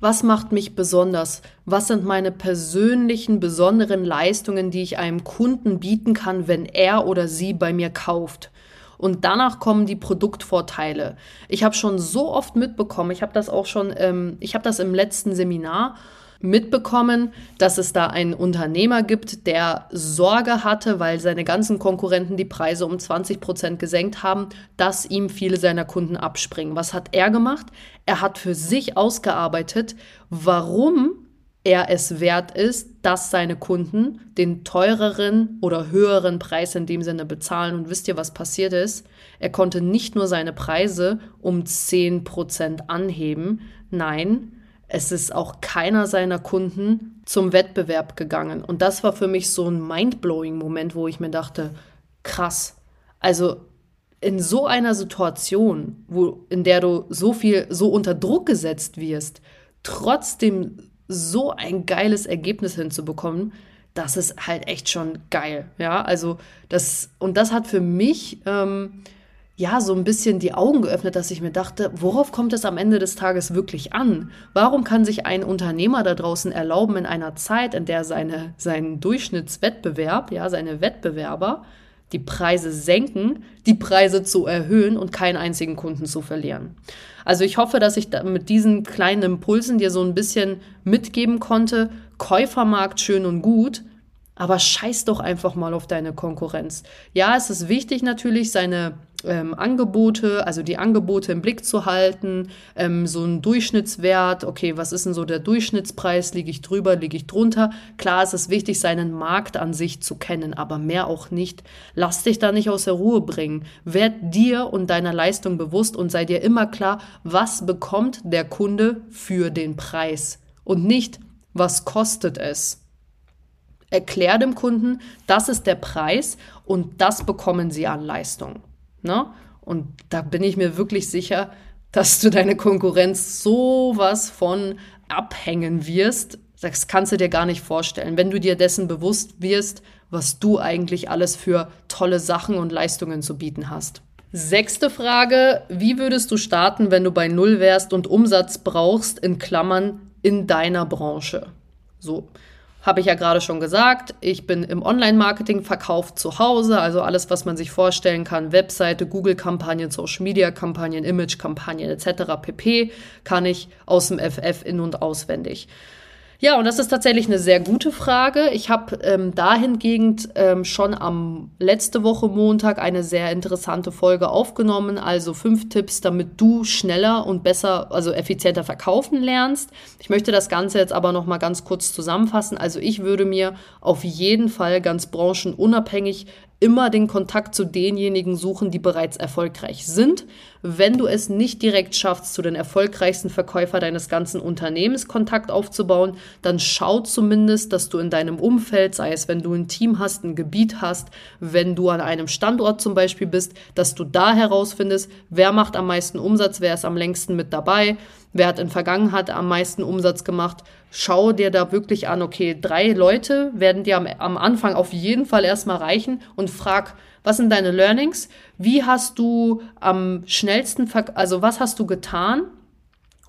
Was macht mich besonders? Was sind meine persönlichen besonderen Leistungen, die ich einem Kunden bieten kann, wenn er oder sie bei mir kauft? Und danach kommen die Produktvorteile. Ich habe schon so oft mitbekommen, ich habe das auch schon, ähm, ich habe das im letzten Seminar mitbekommen, dass es da einen Unternehmer gibt, der Sorge hatte, weil seine ganzen Konkurrenten die Preise um 20 Prozent gesenkt haben, dass ihm viele seiner Kunden abspringen. Was hat er gemacht? Er hat für sich ausgearbeitet, warum er es wert ist, dass seine Kunden den teureren oder höheren Preis in dem Sinne bezahlen. Und wisst ihr, was passiert ist? Er konnte nicht nur seine Preise um 10 Prozent anheben, nein, es ist auch keiner seiner Kunden zum Wettbewerb gegangen. Und das war für mich so ein mindblowing Moment, wo ich mir dachte, krass. Also in so einer Situation, wo, in der du so viel, so unter Druck gesetzt wirst, trotzdem so ein geiles Ergebnis hinzubekommen, das ist halt echt schon geil. Ja, also das, und das hat für mich, ähm, ja, so ein bisschen die Augen geöffnet, dass ich mir dachte, worauf kommt es am Ende des Tages wirklich an? Warum kann sich ein Unternehmer da draußen erlauben, in einer Zeit, in der seine, sein Durchschnittswettbewerb, ja, seine Wettbewerber, die Preise senken, die Preise zu erhöhen und keinen einzigen Kunden zu verlieren. Also ich hoffe, dass ich mit diesen kleinen Impulsen dir so ein bisschen mitgeben konnte. Käufermarkt schön und gut, aber scheiß doch einfach mal auf deine Konkurrenz. Ja, es ist wichtig natürlich, seine ähm, Angebote, also die Angebote im Blick zu halten, ähm, so ein Durchschnittswert, okay, was ist denn so der Durchschnittspreis, liege ich drüber, liege ich drunter? Klar, es ist wichtig, seinen Markt an sich zu kennen, aber mehr auch nicht. Lass dich da nicht aus der Ruhe bringen. Werd dir und deiner Leistung bewusst und sei dir immer klar, was bekommt der Kunde für den Preis und nicht, was kostet es. Erklär dem Kunden, das ist der Preis und das bekommen sie an Leistung. Ne? Und da bin ich mir wirklich sicher, dass du deine Konkurrenz sowas von abhängen wirst. Das kannst du dir gar nicht vorstellen, wenn du dir dessen bewusst wirst, was du eigentlich alles für tolle Sachen und Leistungen zu bieten hast. Sechste Frage, wie würdest du starten, wenn du bei Null wärst und Umsatz brauchst, in Klammern, in deiner Branche? So, habe ich ja gerade schon gesagt, ich bin im Online-Marketing verkauft zu Hause, also alles, was man sich vorstellen kann, Webseite, Google-Kampagnen, Social-Media-Kampagnen, Image-Kampagnen etc. pp. kann ich aus dem FF in und auswendig. Ja, und das ist tatsächlich eine sehr gute Frage. Ich habe ähm, dahingehend ähm, schon am letzte Woche Montag eine sehr interessante Folge aufgenommen. Also fünf Tipps, damit du schneller und besser, also effizienter verkaufen lernst. Ich möchte das Ganze jetzt aber noch mal ganz kurz zusammenfassen. Also ich würde mir auf jeden Fall ganz branchenunabhängig immer den Kontakt zu denjenigen suchen, die bereits erfolgreich sind. Wenn du es nicht direkt schaffst, zu den erfolgreichsten Verkäufer deines ganzen Unternehmens Kontakt aufzubauen, dann schau zumindest, dass du in deinem Umfeld, sei es wenn du ein Team hast, ein Gebiet hast, wenn du an einem Standort zum Beispiel bist, dass du da herausfindest, wer macht am meisten Umsatz, wer ist am längsten mit dabei, wer hat in Vergangenheit am meisten Umsatz gemacht. Schau dir da wirklich an, okay, drei Leute werden dir am, am Anfang auf jeden Fall erstmal reichen und frag, was sind deine Learnings? Wie hast du am schnellsten, also was hast du getan,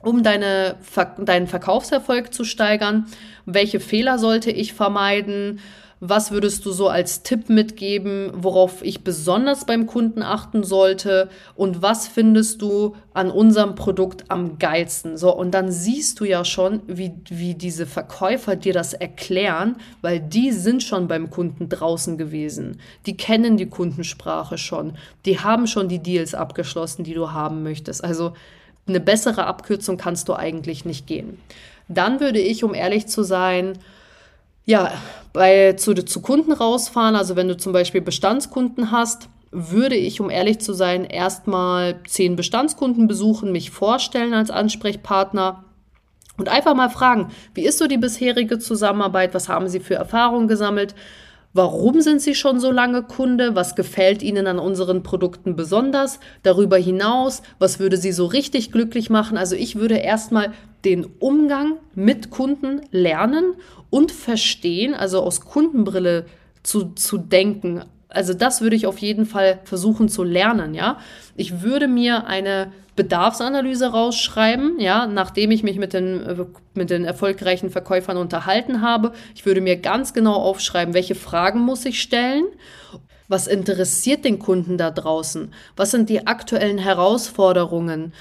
um deine, deinen Verkaufserfolg zu steigern? Welche Fehler sollte ich vermeiden? Was würdest du so als Tipp mitgeben, worauf ich besonders beim Kunden achten sollte? Und was findest du an unserem Produkt am geilsten? So, und dann siehst du ja schon, wie, wie diese Verkäufer dir das erklären, weil die sind schon beim Kunden draußen gewesen. Die kennen die Kundensprache schon. Die haben schon die Deals abgeschlossen, die du haben möchtest. Also, eine bessere Abkürzung kannst du eigentlich nicht gehen. Dann würde ich, um ehrlich zu sein, ja, bei, zu, zu Kunden rausfahren, also wenn du zum Beispiel Bestandskunden hast, würde ich, um ehrlich zu sein, erstmal zehn Bestandskunden besuchen, mich vorstellen als Ansprechpartner und einfach mal fragen, wie ist so die bisherige Zusammenarbeit, was haben Sie für Erfahrungen gesammelt, Warum sind Sie schon so lange Kunde? Was gefällt Ihnen an unseren Produkten besonders? Darüber hinaus, was würde Sie so richtig glücklich machen? Also ich würde erstmal den Umgang mit Kunden lernen und verstehen, also aus Kundenbrille zu, zu denken. Also das würde ich auf jeden Fall versuchen zu lernen, ja. Ich würde mir eine Bedarfsanalyse rausschreiben, ja, nachdem ich mich mit den, mit den erfolgreichen Verkäufern unterhalten habe. Ich würde mir ganz genau aufschreiben, welche Fragen muss ich stellen was interessiert den Kunden da draußen? Was sind die aktuellen Herausforderungen?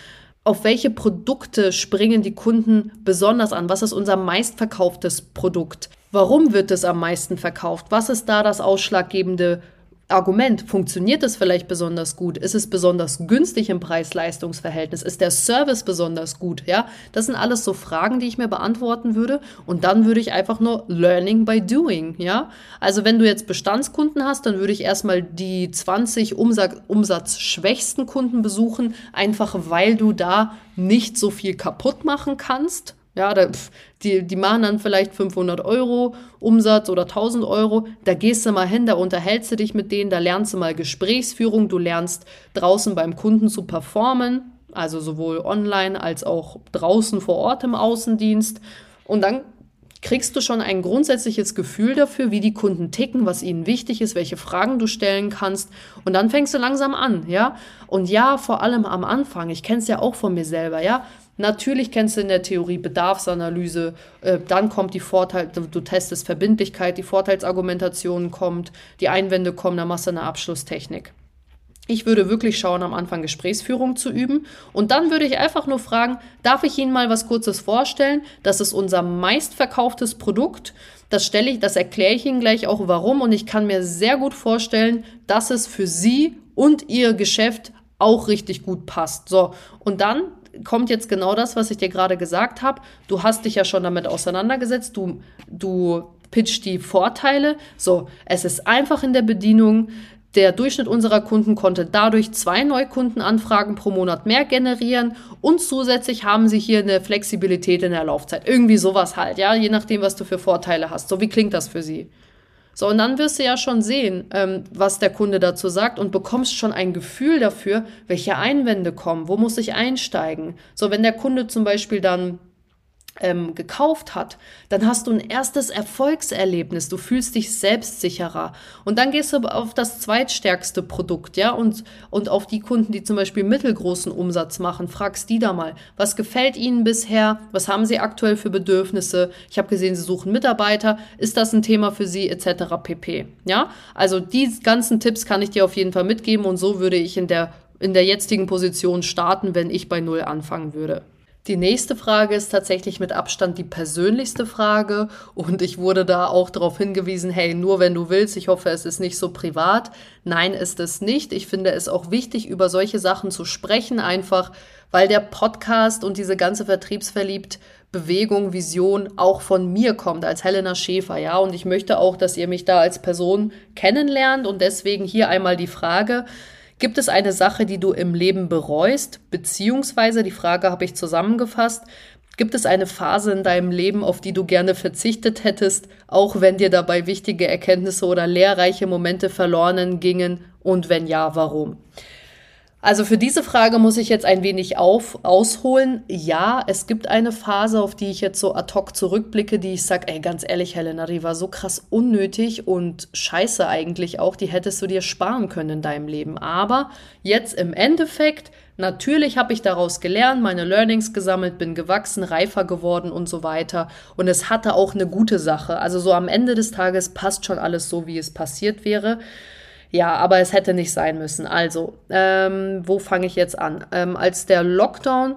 Auf welche Produkte springen die Kunden besonders an? Was ist unser meistverkauftes Produkt? Warum wird es am meisten verkauft? Was ist da das ausschlaggebende Argument, funktioniert es vielleicht besonders gut? Ist es besonders günstig im Preis-Leistungs-Verhältnis? Ist der Service besonders gut? Ja, das sind alles so Fragen, die ich mir beantworten würde. Und dann würde ich einfach nur Learning by Doing. Ja, also wenn du jetzt Bestandskunden hast, dann würde ich erstmal die 20 Umsatz, umsatzschwächsten Kunden besuchen, einfach weil du da nicht so viel kaputt machen kannst ja, da, pf, die, die machen dann vielleicht 500 Euro Umsatz oder 1000 Euro. Da gehst du mal hin, da unterhältst du dich mit denen, da lernst du mal Gesprächsführung, du lernst draußen beim Kunden zu performen, also sowohl online als auch draußen vor Ort im Außendienst. Und dann kriegst du schon ein grundsätzliches Gefühl dafür, wie die Kunden ticken, was ihnen wichtig ist, welche Fragen du stellen kannst. Und dann fängst du langsam an, ja. Und ja, vor allem am Anfang, ich kenne es ja auch von mir selber, ja. Natürlich kennst du in der Theorie Bedarfsanalyse, äh, dann kommt die Vorteil, du testest Verbindlichkeit, die Vorteilsargumentation kommt, die Einwände kommen, dann machst du eine Abschlusstechnik. Ich würde wirklich schauen, am Anfang Gesprächsführung zu üben. Und dann würde ich einfach nur fragen, darf ich Ihnen mal was Kurzes vorstellen? Das ist unser meistverkauftes Produkt. Das stelle ich, das erkläre ich Ihnen gleich auch warum. Und ich kann mir sehr gut vorstellen, dass es für Sie und Ihr Geschäft auch richtig gut passt. So. Und dann kommt jetzt genau das, was ich dir gerade gesagt habe. Du hast dich ja schon damit auseinandergesetzt. Du, du pitcht die Vorteile. So, es ist einfach in der Bedienung. Der Durchschnitt unserer Kunden konnte dadurch zwei Neukundenanfragen pro Monat mehr generieren und zusätzlich haben sie hier eine Flexibilität in der Laufzeit. Irgendwie sowas halt, ja, je nachdem, was du für Vorteile hast. So, wie klingt das für sie? So, und dann wirst du ja schon sehen, ähm, was der Kunde dazu sagt und bekommst schon ein Gefühl dafür, welche Einwände kommen, wo muss ich einsteigen. So, wenn der Kunde zum Beispiel dann ähm, gekauft hat, dann hast du ein erstes Erfolgserlebnis. Du fühlst dich selbstsicherer. Und dann gehst du auf das zweitstärkste Produkt, ja, und, und auf die Kunden, die zum Beispiel mittelgroßen Umsatz machen, fragst die da mal, was gefällt ihnen bisher? Was haben sie aktuell für Bedürfnisse? Ich habe gesehen, sie suchen Mitarbeiter. Ist das ein Thema für sie, etc. pp. Ja, also die ganzen Tipps kann ich dir auf jeden Fall mitgeben und so würde ich in der in der jetzigen Position starten, wenn ich bei Null anfangen würde. Die nächste Frage ist tatsächlich mit Abstand die persönlichste Frage und ich wurde da auch darauf hingewiesen, hey, nur wenn du willst, ich hoffe, es ist nicht so privat. Nein, ist es nicht. Ich finde es auch wichtig, über solche Sachen zu sprechen, einfach weil der Podcast und diese ganze Vertriebsverliebt Bewegung, Vision auch von mir kommt als Helena Schäfer, ja, und ich möchte auch, dass ihr mich da als Person kennenlernt und deswegen hier einmal die Frage, Gibt es eine Sache, die du im Leben bereust? Beziehungsweise, die Frage habe ich zusammengefasst, gibt es eine Phase in deinem Leben, auf die du gerne verzichtet hättest, auch wenn dir dabei wichtige Erkenntnisse oder lehrreiche Momente verloren gingen? Und wenn ja, warum? Also für diese Frage muss ich jetzt ein wenig auf, ausholen. Ja, es gibt eine Phase, auf die ich jetzt so ad hoc zurückblicke, die ich sage, ey, ganz ehrlich, Helena, die war so krass unnötig und scheiße eigentlich auch, die hättest du dir sparen können in deinem Leben. Aber jetzt im Endeffekt, natürlich habe ich daraus gelernt, meine Learnings gesammelt, bin gewachsen, reifer geworden und so weiter. Und es hatte auch eine gute Sache. Also so am Ende des Tages passt schon alles so, wie es passiert wäre. Ja, aber es hätte nicht sein müssen. Also, ähm, wo fange ich jetzt an? Ähm, als der Lockdown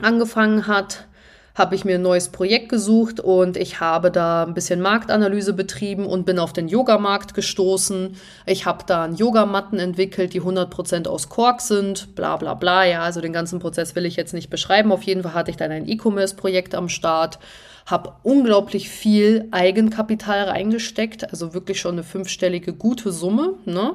angefangen hat, habe ich mir ein neues Projekt gesucht und ich habe da ein bisschen Marktanalyse betrieben und bin auf den Yogamarkt gestoßen. Ich habe da Yogamatten entwickelt, die 100% aus Kork sind, bla bla bla. Ja, also den ganzen Prozess will ich jetzt nicht beschreiben. Auf jeden Fall hatte ich dann ein E-Commerce-Projekt am Start habe unglaublich viel Eigenkapital reingesteckt, also wirklich schon eine fünfstellige gute Summe. Ne?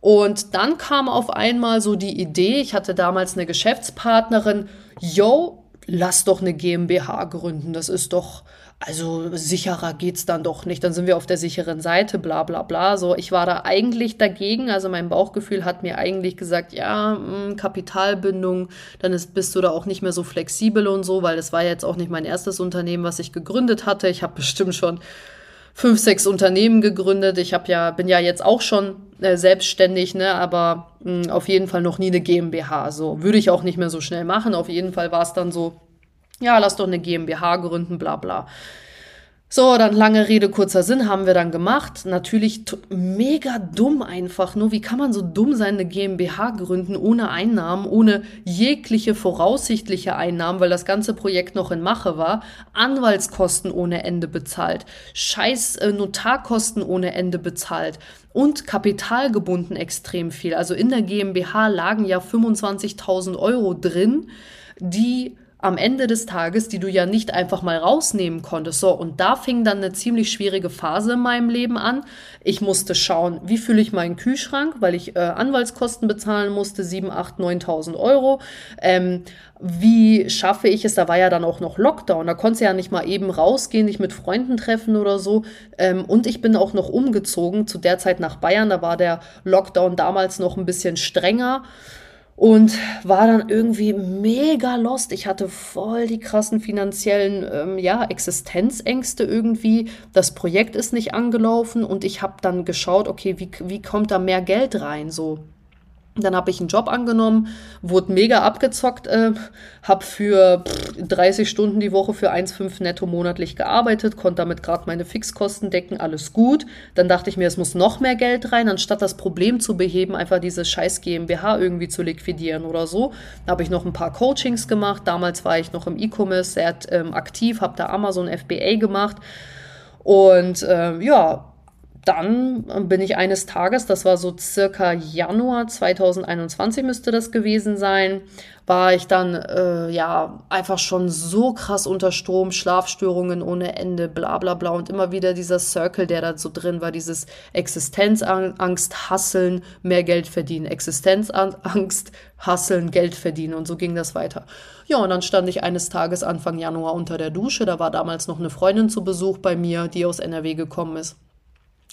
Und dann kam auf einmal so die Idee, ich hatte damals eine Geschäftspartnerin, yo, lass doch eine GmbH gründen, das ist doch, also sicherer geht's dann doch nicht, dann sind wir auf der sicheren Seite, bla bla bla. So, ich war da eigentlich dagegen, also mein Bauchgefühl hat mir eigentlich gesagt, ja, mh, hm, Kapitalbindung, dann ist, bist du da auch nicht mehr so flexibel und so, weil das war jetzt auch nicht mein erstes Unternehmen, was ich gegründet hatte. Ich habe bestimmt schon fünf, sechs Unternehmen gegründet. Ich habe ja, bin ja jetzt auch schon äh, selbstständig, ne, aber mh, hm, auf jeden Fall noch nie eine GmbH. So würde ich auch nicht mehr so schnell machen. Auf jeden Fall war es dann so, ja, lass doch eine GmbH gründen, bla bla. So, dann lange Rede, kurzer Sinn haben wir dann gemacht. Natürlich mega dumm einfach. Nur wie kann man so dumm sein, eine GmbH gründen ohne Einnahmen, ohne jegliche voraussichtliche Einnahmen, weil das ganze Projekt noch in Mache war. Anwaltskosten ohne Ende bezahlt. Scheiß äh, Notarkosten ohne Ende bezahlt. Und kapitalgebunden extrem viel. Also in der GmbH lagen ja 25.000 Euro drin, die am Ende des Tages, die du ja nicht einfach mal rausnehmen konntest. So, und da fing dann eine ziemlich schwierige Phase in meinem Leben an. Ich musste schauen, wie fülle ich meinen Kühlschrank, weil ich äh, Anwaltskosten bezahlen musste, 7, 8, 9.000 Euro. Ähm, wie schaffe ich es? Da war ja dann auch noch Lockdown. Da konntest du ja nicht mal eben rausgehen, dich mit Freunden treffen oder so. Ähm, und ich bin auch noch umgezogen, zu der Zeit nach Bayern. Da war der Lockdown damals noch ein bisschen strenger und war dann irgendwie mega lost. Ich hatte voll die krassen finanziellen ähm, ja, Existenzängste irgendwie. Das Projekt ist nicht angelaufen und ich habe dann geschaut, okay, wie, wie kommt da mehr Geld rein? So, dann habe ich einen Job angenommen, wurde mega abgezockt, äh, habe für 30 Stunden die Woche für 1,5 netto monatlich gearbeitet, konnte damit gerade meine Fixkosten decken, alles gut. Dann dachte ich mir, es muss noch mehr Geld rein, anstatt das Problem zu beheben, einfach diese scheiß GmbH irgendwie zu liquidieren oder so. Da habe ich noch ein paar Coachings gemacht. Damals war ich noch im E-Commerce sehr ähm, aktiv, habe da Amazon FBA gemacht. Und äh, ja, dann bin ich eines Tages, das war so circa Januar 2021 müsste das gewesen sein, war ich dann äh, ja einfach schon so krass unter Strom, Schlafstörungen ohne Ende, bla bla bla. Und immer wieder dieser Circle, der da so drin war, dieses Existenzangst, Hasseln, mehr Geld verdienen, Existenzangst, Hasseln, Geld verdienen. Und so ging das weiter. Ja, und dann stand ich eines Tages Anfang Januar unter der Dusche, da war damals noch eine Freundin zu Besuch bei mir, die aus NRW gekommen ist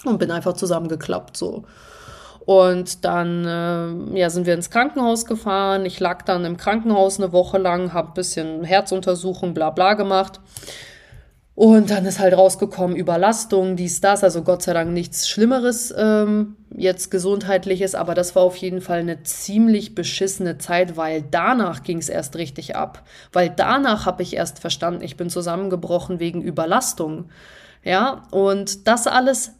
und bin einfach zusammengeklappt so. Und dann äh, ja, sind wir ins Krankenhaus gefahren. Ich lag dann im Krankenhaus eine Woche lang, habe ein bisschen Herzuntersuchung, bla bla gemacht. Und dann ist halt rausgekommen, Überlastung, dies, das, also Gott sei Dank nichts Schlimmeres ähm, jetzt gesundheitliches, aber das war auf jeden Fall eine ziemlich beschissene Zeit, weil danach ging es erst richtig ab. Weil danach habe ich erst verstanden, ich bin zusammengebrochen wegen Überlastung. Ja, und das alles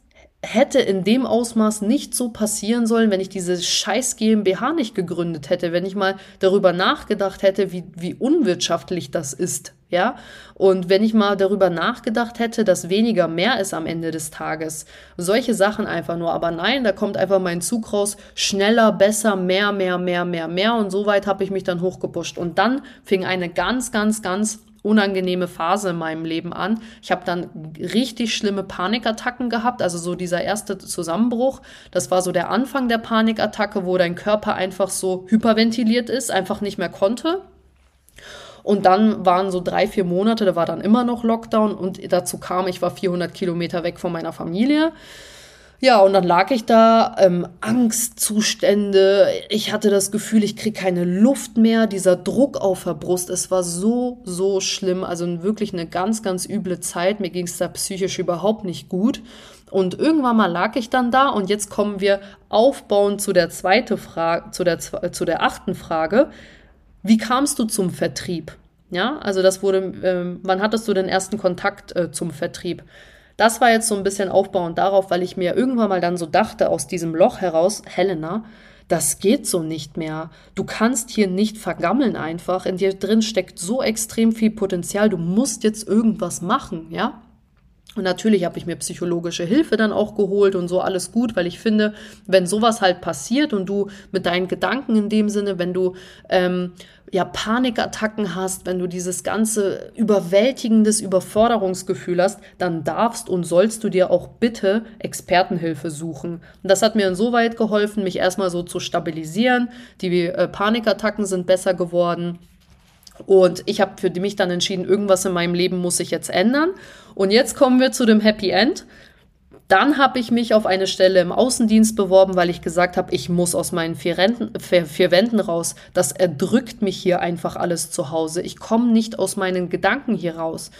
hätte in dem Ausmaß nicht so passieren sollen, wenn ich diese scheiß GmbH nicht gegründet hätte, wenn ich mal darüber nachgedacht hätte, wie, wie unwirtschaftlich das ist, ja. Und wenn ich mal darüber nachgedacht hätte, dass weniger mehr ist am Ende des Tages. Solche Sachen einfach nur. Aber nein, da kommt einfach mein Zug raus. Schneller, besser, mehr, mehr, mehr, mehr, mehr. Und so weit habe ich mich dann hochgepusht. Und dann fing eine ganz, ganz, ganz unangenehme Phase in meinem Leben an. Ich habe dann richtig schlimme Panikattacken gehabt, also so dieser erste Zusammenbruch. Das war so der Anfang der Panikattacke, wo dein Körper einfach so hyperventiliert ist, einfach nicht mehr konnte. Und dann waren so drei, vier Monate, da war dann immer noch Lockdown und dazu kam, ich war 400 Kilometer weg von meiner Familie. Ja, und dann lag ich da, ähm, Angstzustände. Ich hatte das Gefühl, ich kriege keine Luft mehr. Dieser Druck auf der Brust, es war so, so schlimm. Also wirklich eine ganz, ganz üble Zeit. Mir ging es da psychisch überhaupt nicht gut. Und irgendwann mal lag ich dann da und jetzt kommen wir aufbauend zu der zweiten Frage, zu der, zu der achten Frage. Wie kamst du zum Vertrieb? Ja, also das wurde, äh, wann hattest du den ersten Kontakt äh, zum Vertrieb? Das war jetzt so ein bisschen aufbauend darauf, weil ich mir irgendwann mal dann so dachte, aus diesem Loch heraus, Helena, das geht so nicht mehr. Du kannst hier nicht vergammeln einfach. In dir drin steckt so extrem viel Potenzial. Du musst jetzt irgendwas machen, ja? Und natürlich habe ich mir psychologische Hilfe dann auch geholt und so alles gut, weil ich finde, wenn sowas halt passiert und du mit deinen Gedanken in dem Sinne, wenn du ähm, ja Panikattacken hast, wenn du dieses ganze überwältigendes Überforderungsgefühl hast, dann darfst und sollst du dir auch bitte Expertenhilfe suchen. Und das hat mir insoweit geholfen, mich erstmal so zu stabilisieren. Die äh, Panikattacken sind besser geworden. Und ich habe für mich dann entschieden, irgendwas in meinem Leben muss sich jetzt ändern. Und jetzt kommen wir zu dem Happy End. Dann habe ich mich auf eine Stelle im Außendienst beworben, weil ich gesagt habe, ich muss aus meinen vier, Renten, vier Wänden raus. Das erdrückt mich hier einfach alles zu Hause. Ich komme nicht aus meinen Gedanken hier raus.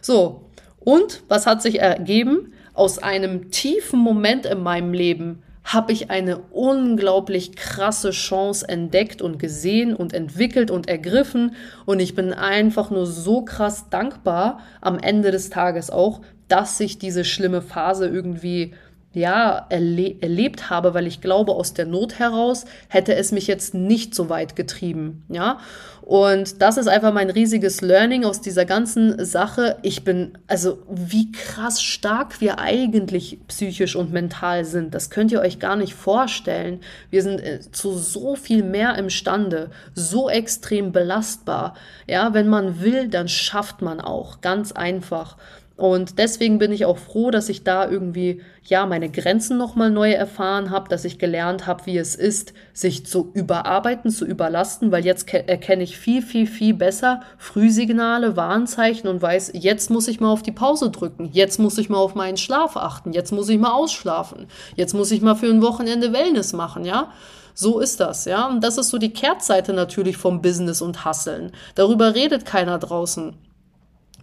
So, und was hat sich ergeben? Aus einem tiefen Moment in meinem Leben habe ich eine unglaublich krasse Chance entdeckt und gesehen und entwickelt und ergriffen. Und ich bin einfach nur so krass dankbar am Ende des Tages auch, dass ich diese schlimme Phase irgendwie ja, erle erlebt habe, weil ich glaube, aus der Not heraus hätte es mich jetzt nicht so weit getrieben, ja. Und das ist einfach mein riesiges Learning aus dieser ganzen Sache. Ich bin, also wie krass stark wir eigentlich psychisch und mental sind, das könnt ihr euch gar nicht vorstellen. Wir sind äh, zu so viel mehr imstande, so extrem belastbar. Ja, wenn man will, dann schafft man auch, ganz einfach. Und deswegen bin ich auch froh, dass ich da irgendwie ja meine Grenzen nochmal neu erfahren habe, dass ich gelernt habe, wie es ist, sich zu überarbeiten, zu überlasten, weil jetzt erkenne ich viel, viel, viel besser Frühsignale, Warnzeichen und weiß, jetzt muss ich mal auf die Pause drücken, jetzt muss ich mal auf meinen Schlaf achten, jetzt muss ich mal ausschlafen, jetzt muss ich mal für ein Wochenende Wellness machen, ja. So ist das, ja. Und das ist so die Kehrtseite natürlich vom Business und Hasseln. Darüber redet keiner draußen.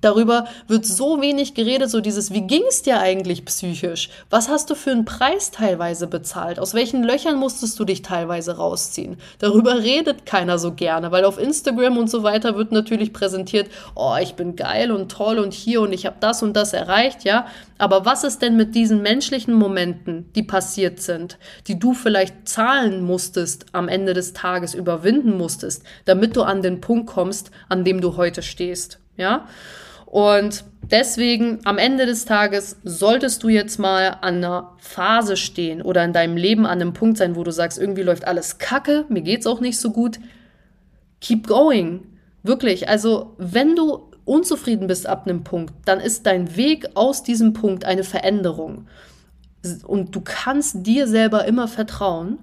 Darüber wird so wenig geredet, so dieses, wie ging es dir eigentlich psychisch? Was hast du für einen Preis teilweise bezahlt? Aus welchen Löchern musstest du dich teilweise rausziehen? Darüber redet keiner so gerne, weil auf Instagram und so weiter wird natürlich präsentiert, oh, ich bin geil und toll und hier und ich habe das und das erreicht, ja. Aber was ist denn mit diesen menschlichen Momenten, die passiert sind, die du vielleicht zahlen musstest, am Ende des Tages überwinden musstest, damit du an den Punkt kommst, an dem du heute stehst, ja? Und deswegen am Ende des Tages solltest du jetzt mal an einer Phase stehen oder in deinem Leben an einem Punkt sein, wo du sagst, irgendwie läuft alles kacke, mir geht's auch nicht so gut. Keep going. Wirklich. Also, wenn du unzufrieden bist ab einem Punkt, dann ist dein Weg aus diesem Punkt eine Veränderung. Und du kannst dir selber immer vertrauen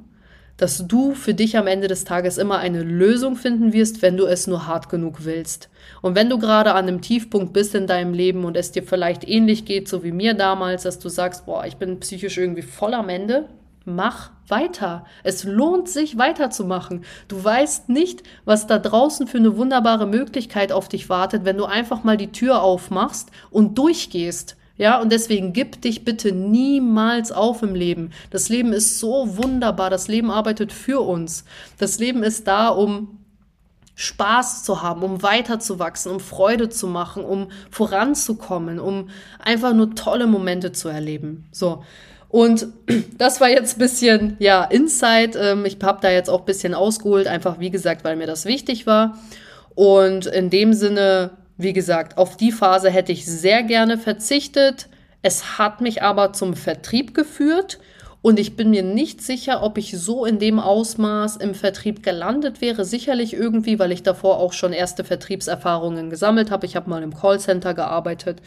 dass du für dich am Ende des Tages immer eine Lösung finden wirst, wenn du es nur hart genug willst. Und wenn du gerade an einem Tiefpunkt bist in deinem Leben und es dir vielleicht ähnlich geht, so wie mir damals, dass du sagst, boah, ich bin psychisch irgendwie voll am Ende, mach weiter. Es lohnt sich weiterzumachen. Du weißt nicht, was da draußen für eine wunderbare Möglichkeit auf dich wartet, wenn du einfach mal die Tür aufmachst und durchgehst. Ja, und deswegen gib dich bitte niemals auf im Leben. Das Leben ist so wunderbar. Das Leben arbeitet für uns. Das Leben ist da, um Spaß zu haben, um weiterzuwachsen, um Freude zu machen, um voranzukommen, um einfach nur tolle Momente zu erleben. So. Und das war jetzt ein bisschen, ja, Insight. Ähm, ich habe da jetzt auch ein bisschen ausgeholt, einfach wie gesagt, weil mir das wichtig war. Und in dem Sinne wie gesagt, auf die Phase hätte ich sehr gerne verzichtet. Es hat mich aber zum Vertrieb geführt und ich bin mir nicht sicher, ob ich so in dem Ausmaß im Vertrieb gelandet wäre. Sicherlich irgendwie, weil ich davor auch schon erste Vertriebserfahrungen gesammelt habe. Ich habe mal im Callcenter gearbeitet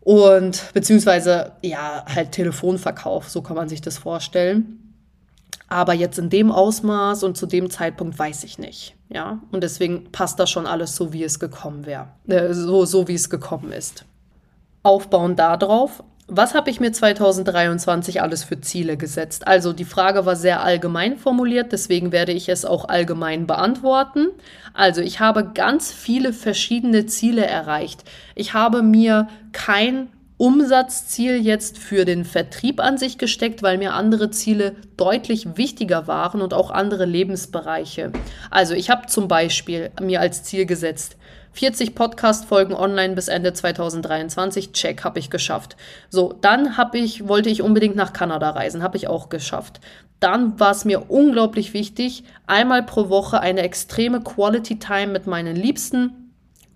und beziehungsweise ja, halt Telefonverkauf, so kann man sich das vorstellen. Aber jetzt in dem Ausmaß und zu dem Zeitpunkt weiß ich nicht. Ja, und deswegen passt das schon alles so, wie es gekommen wäre. Äh, so, so, wie es gekommen ist. Aufbauen darauf. Was habe ich mir 2023 alles für Ziele gesetzt? Also die Frage war sehr allgemein formuliert, deswegen werde ich es auch allgemein beantworten. Also ich habe ganz viele verschiedene Ziele erreicht. Ich habe mir kein Umsatzziel jetzt für den Vertrieb an sich gesteckt, weil mir andere Ziele deutlich wichtiger waren und auch andere Lebensbereiche. Also ich habe zum Beispiel mir als Ziel gesetzt, 40 Podcast-Folgen online bis Ende 2023. Check, habe ich geschafft. So, dann habe ich, wollte ich unbedingt nach Kanada reisen, habe ich auch geschafft. Dann war es mir unglaublich wichtig, einmal pro Woche eine extreme Quality Time mit meinen Liebsten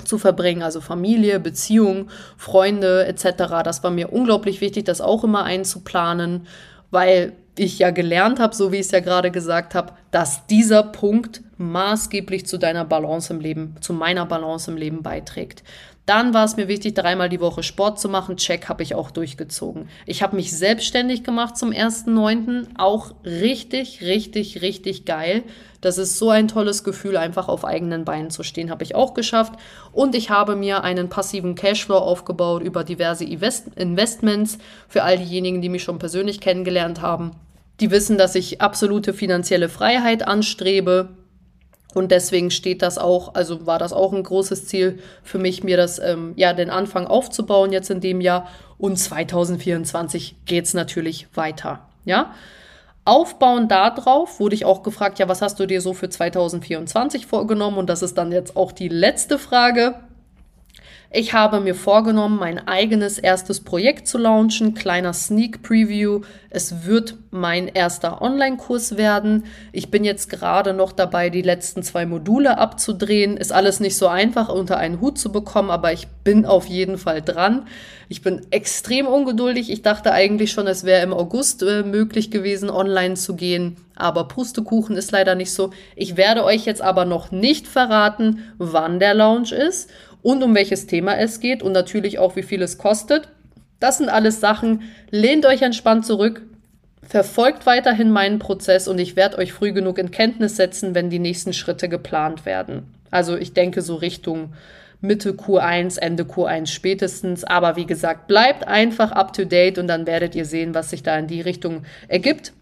zu verbringen, also Familie, Beziehung, Freunde etc. Das war mir unglaublich wichtig, das auch immer einzuplanen, weil ich ja gelernt habe, so wie ich es ja gerade gesagt habe, dass dieser Punkt maßgeblich zu deiner Balance im Leben, zu meiner Balance im Leben beiträgt. Dann war es mir wichtig, dreimal die Woche Sport zu machen. Check habe ich auch durchgezogen. Ich habe mich selbstständig gemacht zum 1.9. Auch richtig, richtig, richtig geil. Das ist so ein tolles Gefühl, einfach auf eigenen Beinen zu stehen, habe ich auch geschafft. Und ich habe mir einen passiven Cashflow aufgebaut über diverse Investments. Für all diejenigen, die mich schon persönlich kennengelernt haben, die wissen, dass ich absolute finanzielle Freiheit anstrebe und deswegen steht das auch, also war das auch ein großes Ziel für mich, mir das, ähm, ja, den Anfang aufzubauen jetzt in dem Jahr. Und 2024 geht es natürlich weiter, ja. Aufbauen darauf wurde ich auch gefragt, ja, was hast du dir so für 2024 vorgenommen? Und das ist dann jetzt auch die letzte Frage. Ich habe mir vorgenommen, mein eigenes erstes Projekt zu launchen, kleiner Sneak Preview. Es wird mein erster Online-Kurs werden. Ich bin jetzt gerade noch dabei, die letzten zwei Module abzudrehen. Ist alles nicht so einfach unter einen Hut zu bekommen, aber ich bin auf jeden Fall dran. Ich bin extrem ungeduldig. Ich dachte eigentlich schon, es wäre im August äh, möglich gewesen, online zu gehen. Aber Pustekuchen ist leider nicht so. Ich werde euch jetzt aber noch nicht verraten, wann der Launch ist und um welches Thema es geht und natürlich auch, wie viel es kostet. Das sind alles Sachen. Lehnt euch entspannt zurück, verfolgt weiterhin meinen Prozess und ich werde euch früh genug in Kenntnis setzen, wenn die nächsten Schritte geplant werden. Also ich denke so Richtung Mitte Q1, Ende Q1 spätestens. Aber wie gesagt, bleibt einfach up to date und dann werdet ihr sehen, was sich da in die Richtung ergibt.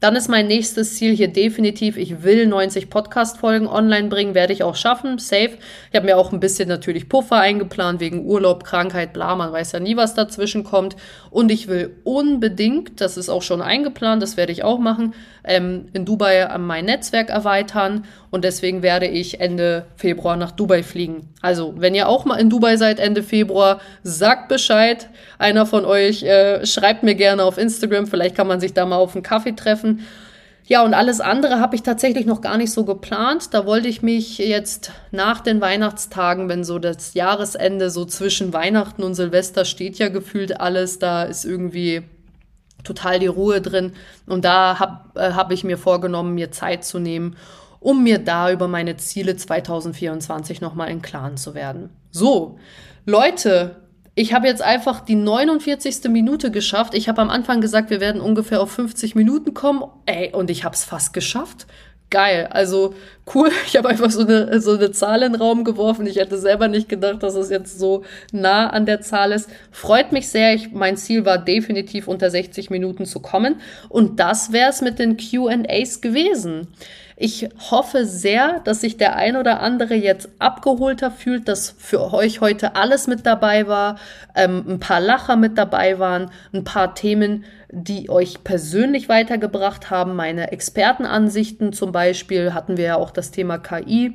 Dann ist mein nächstes Ziel hier definitiv, ich will 90 Podcast-Folgen online bringen, werde ich auch schaffen, safe. Ich habe mir auch ein bisschen natürlich Puffer eingeplant wegen Urlaub, Krankheit, bla, man weiß ja nie, was dazwischen kommt. Und ich will unbedingt, das ist auch schon eingeplant, das werde ich auch machen, ähm, in Dubai mein Netzwerk erweitern und deswegen werde ich Ende Februar nach Dubai fliegen. Also, wenn ihr auch mal in Dubai seid Ende Februar, sagt Bescheid. Einer von euch äh, schreibt mir gerne auf Instagram, vielleicht kann man sich da mal auf einen Kaffee treffen. Ja, und alles andere habe ich tatsächlich noch gar nicht so geplant. Da wollte ich mich jetzt nach den Weihnachtstagen, wenn so das Jahresende so zwischen Weihnachten und Silvester steht ja gefühlt alles, da ist irgendwie total die Ruhe drin. Und da habe äh, hab ich mir vorgenommen, mir Zeit zu nehmen, um mir da über meine Ziele 2024 nochmal in Klaren zu werden. So, Leute, ich habe jetzt einfach die 49. Minute geschafft. Ich habe am Anfang gesagt, wir werden ungefähr auf 50 Minuten kommen. Ey, und ich habe es fast geschafft. geil. Also cool. Ich habe einfach so eine, so eine Zahl in den Raum geworfen. Ich hätte selber nicht gedacht, dass es jetzt so nah an der Zahl ist. Freut mich sehr. Ich, mein Ziel war definitiv unter 60 Minuten zu kommen. Und das wäre es mit den QAs gewesen. Ich hoffe sehr, dass sich der ein oder andere jetzt abgeholter fühlt, dass für euch heute alles mit dabei war, ähm, ein paar Lacher mit dabei waren, ein paar Themen, die euch persönlich weitergebracht haben. Meine Expertenansichten zum Beispiel hatten wir ja auch das Thema KI,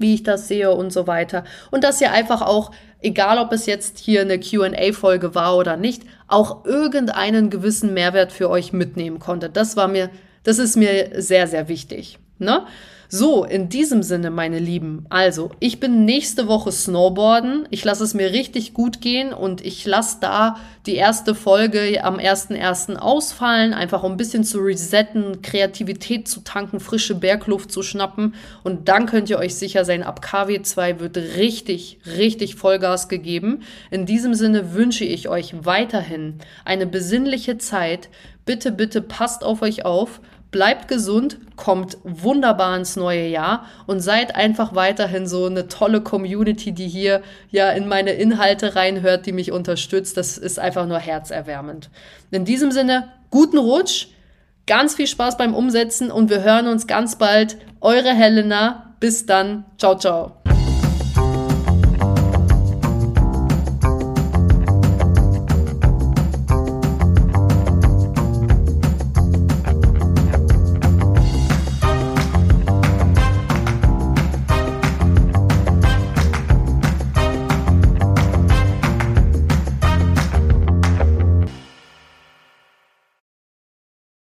wie ich das sehe und so weiter. Und dass ihr einfach auch, egal ob es jetzt hier eine QA-Folge war oder nicht, auch irgendeinen gewissen Mehrwert für euch mitnehmen konntet. Das war mir das ist mir sehr, sehr wichtig. Ne? So, in diesem Sinne, meine Lieben, also ich bin nächste Woche Snowboarden. Ich lasse es mir richtig gut gehen und ich lasse da die erste Folge am 1.1. ausfallen, einfach um ein bisschen zu resetten, Kreativität zu tanken, frische Bergluft zu schnappen. Und dann könnt ihr euch sicher sein, ab KW2 wird richtig, richtig Vollgas gegeben. In diesem Sinne wünsche ich euch weiterhin eine besinnliche Zeit. Bitte, bitte passt auf euch auf bleibt gesund, kommt wunderbar ins neue Jahr und seid einfach weiterhin so eine tolle Community, die hier ja in meine Inhalte reinhört, die mich unterstützt. Das ist einfach nur herzerwärmend. In diesem Sinne, guten Rutsch, ganz viel Spaß beim Umsetzen und wir hören uns ganz bald. Eure Helena. Bis dann. Ciao, ciao.